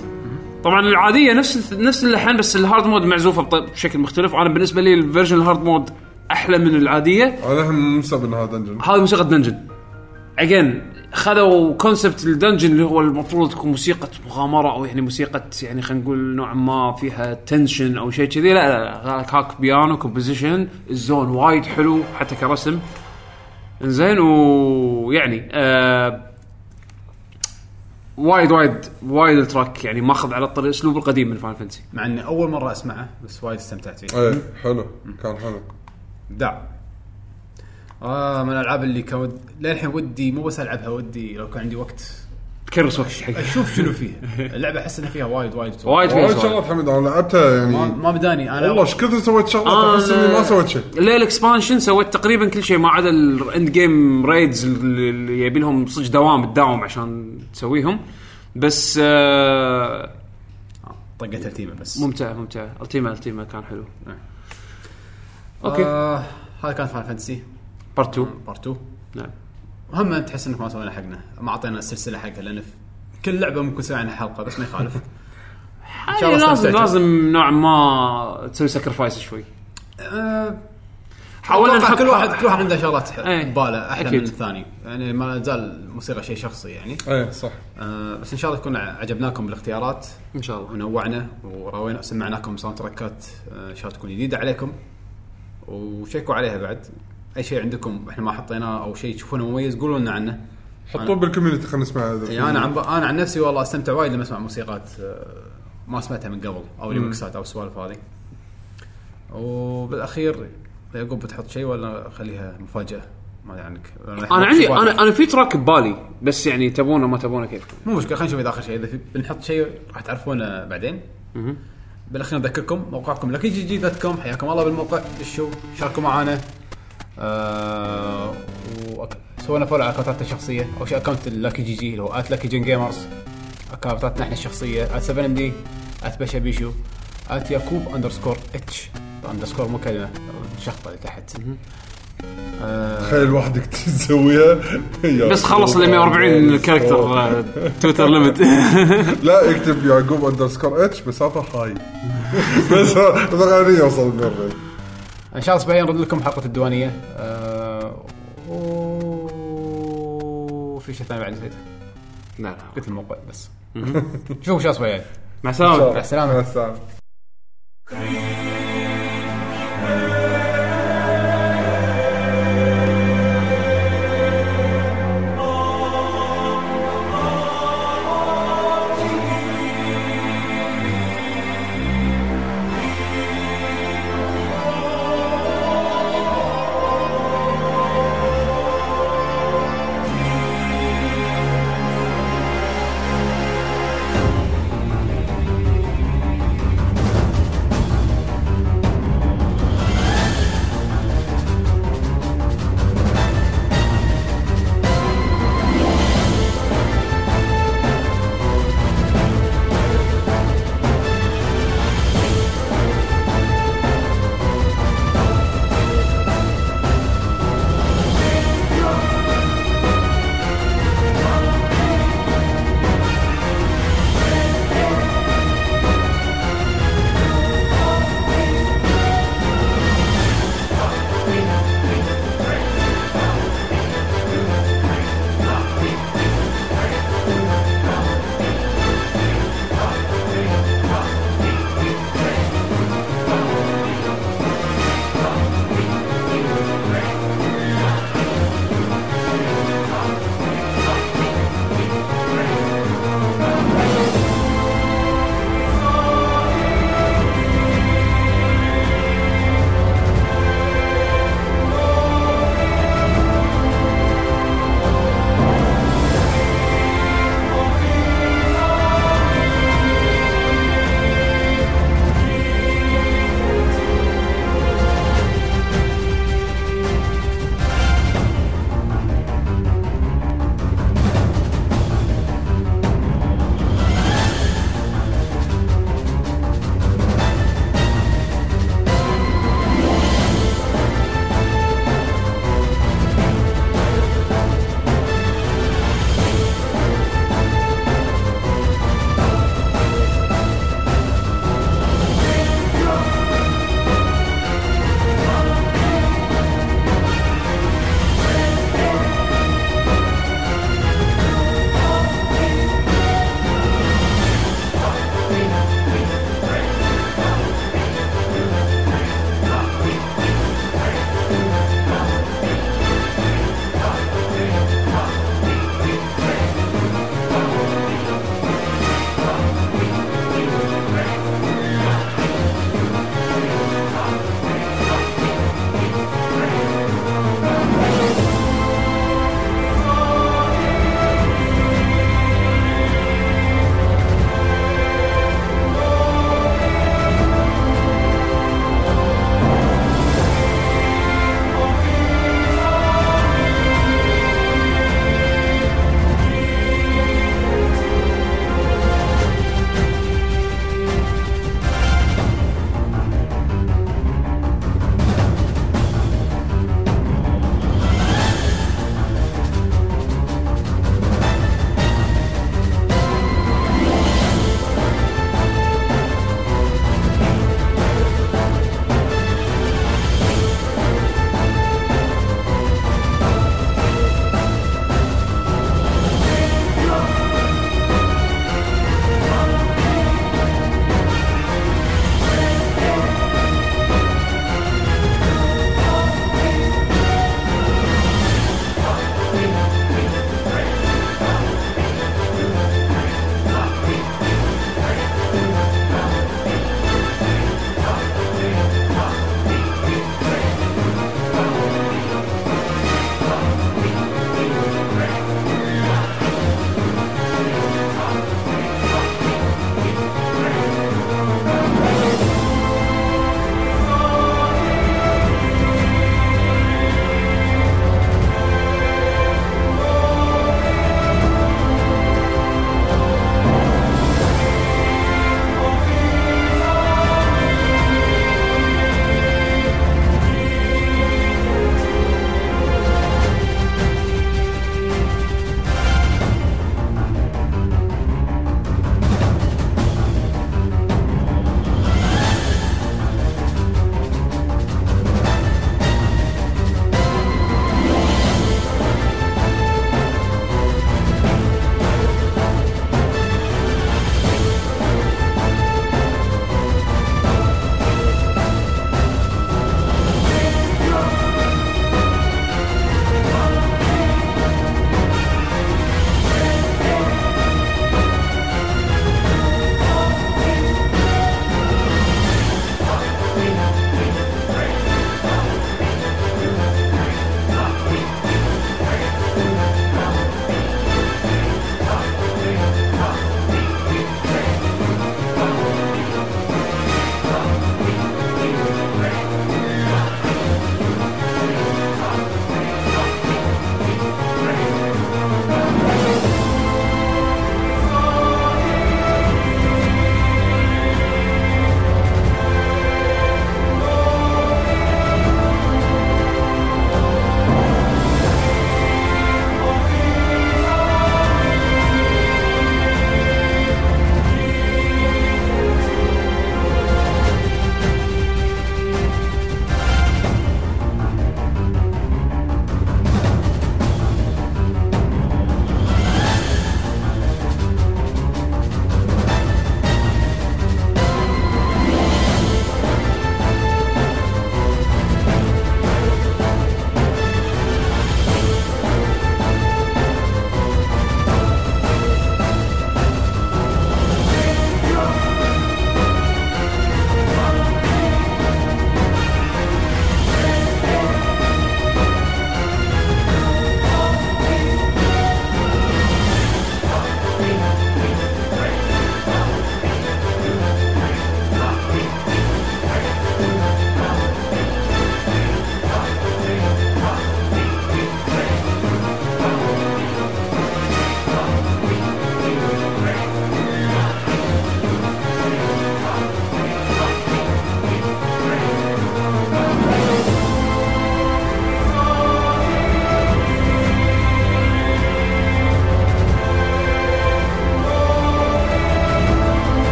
طبعا العادية نفس نفس اللحن بس ال hard mode معزوفة بشكل مختلف. أنا بالنسبة لي ال version ال hard mode أحلى من العادية. أنا هم مو مسوي هذا dungeon هذا موسيقى dungeon again خذوا concept ال dungeon اللي هو المفروض تكون موسيقى مغامرة أو يعني موسيقى يعني خلينا نقول نوعا ما فيها tension أو شيء كذي. لا لا لا هاك بيانو composition ال zone وايد حلو حتى كرسم. زين ويعني آه وايد وايد وايد ال track يعني ماخذ على الطريق الاسلوب القديم من Final Fantasy. مع إني أول مرة أسمعه بس وايد استمتعت فيه. إيه حلو. كان حلو. ابداع آه من الألعاب اللي كان ود... للحين ودي مو بس ألعبها ودي لو كان عندي وقت أكرس وقت حق أشوف شنو فيها. اللعبة أحس ان فيها وايد وايد وايد فيها وايد. شغلات حمد أنا لعبتها يعني ما بداني. أنا والله إيش كثر سويت شغلات أحس إني ما سويت شيء. ليه ال expansion سويت تقريبا كل شيء ما عدا ال end game raids اللي يبي لهم صدق دوام تداوم عشان تسويهم. بس آه طقت التيمة بس. ممتع ممتع. التيما التيما كان حلو. أوكي. آه هذا كان Final Fantasy part 2 part 2 نعم. هم تحس إنك ما سوينا حقنا. ما أعطينا السلسلة حقها لأن في كل لعبة ممكن نسوي عنها حلقة بس ما يخالف. ان شاء الله لازم. لازم نوعا ما تسوي sacrifice شوي. آه، حاولنا نحط كل واحد كل واحد عنده شغلات إيه. بباله أحلى أكيد. من الثاني. يعني ما زال الموسيقى شيء شخصي يعني. إيه صح. آه بس إن شاء الله تكون عجبناكم بالاختيارات. إن شاء الله. ونوعنا وروينا سمعناكم sound تراكات آه، إن شاء الله تكون جديدة عليكم. وشيكوا عليها بعد. أي شيء عندكم إحنا ما حطيناه أو شيء تشوفونه مميز قولوا لنا عنه. حطوه بال community خلينا نسمع هذا يعني أنا عن أنا عن نفسي والله أستمتع وايد لما أسمع موسيقات آه، ما سمعتها من قبل أو ريمكسات أو السوالف هذه. وبالأخير يعقوب بتحط شيء ولا خليها مفاجأة ما أدري عنك. أنا عندي أنا أنا في track ببالي بس يعني تبونه ما تبونه كيفكم مو مشكلة خلينا نشوف إذا آخر شيء. إذا في- بنحط شيء راح تعرفونه بعدين. بالأخير نذكركم موقعكم Lucky GG dot com حياكم الله بالموقع. دشوا شاركوا معنا آه وأك- سوينا follow على اكونتاتنا الشخصية. أو شيء account Lucky GG اللي هو at Lucky Gen Gamers اكونتاتنا إحنا الشخصية. at 7 MD at باشا بيشو at يعقوب underscore H underscore مو كلمة الشخطه اللي تحت. آه تخيل وحدك تسويها. بس خلص ال أوه. 140 character Twitter limit لا يكتب يعقوب underscore H مسافه هاي بس بس غني يوصل 140 إن شاء الله اسبوعيا نرد لكم حلقة الديوانية. آه وفي شيء ثاني بعد نسيته. لا لا. قلت الموقع بس. شوفوا شو اسبوعيا مع السلامة. مع السلامة. مع السلامة.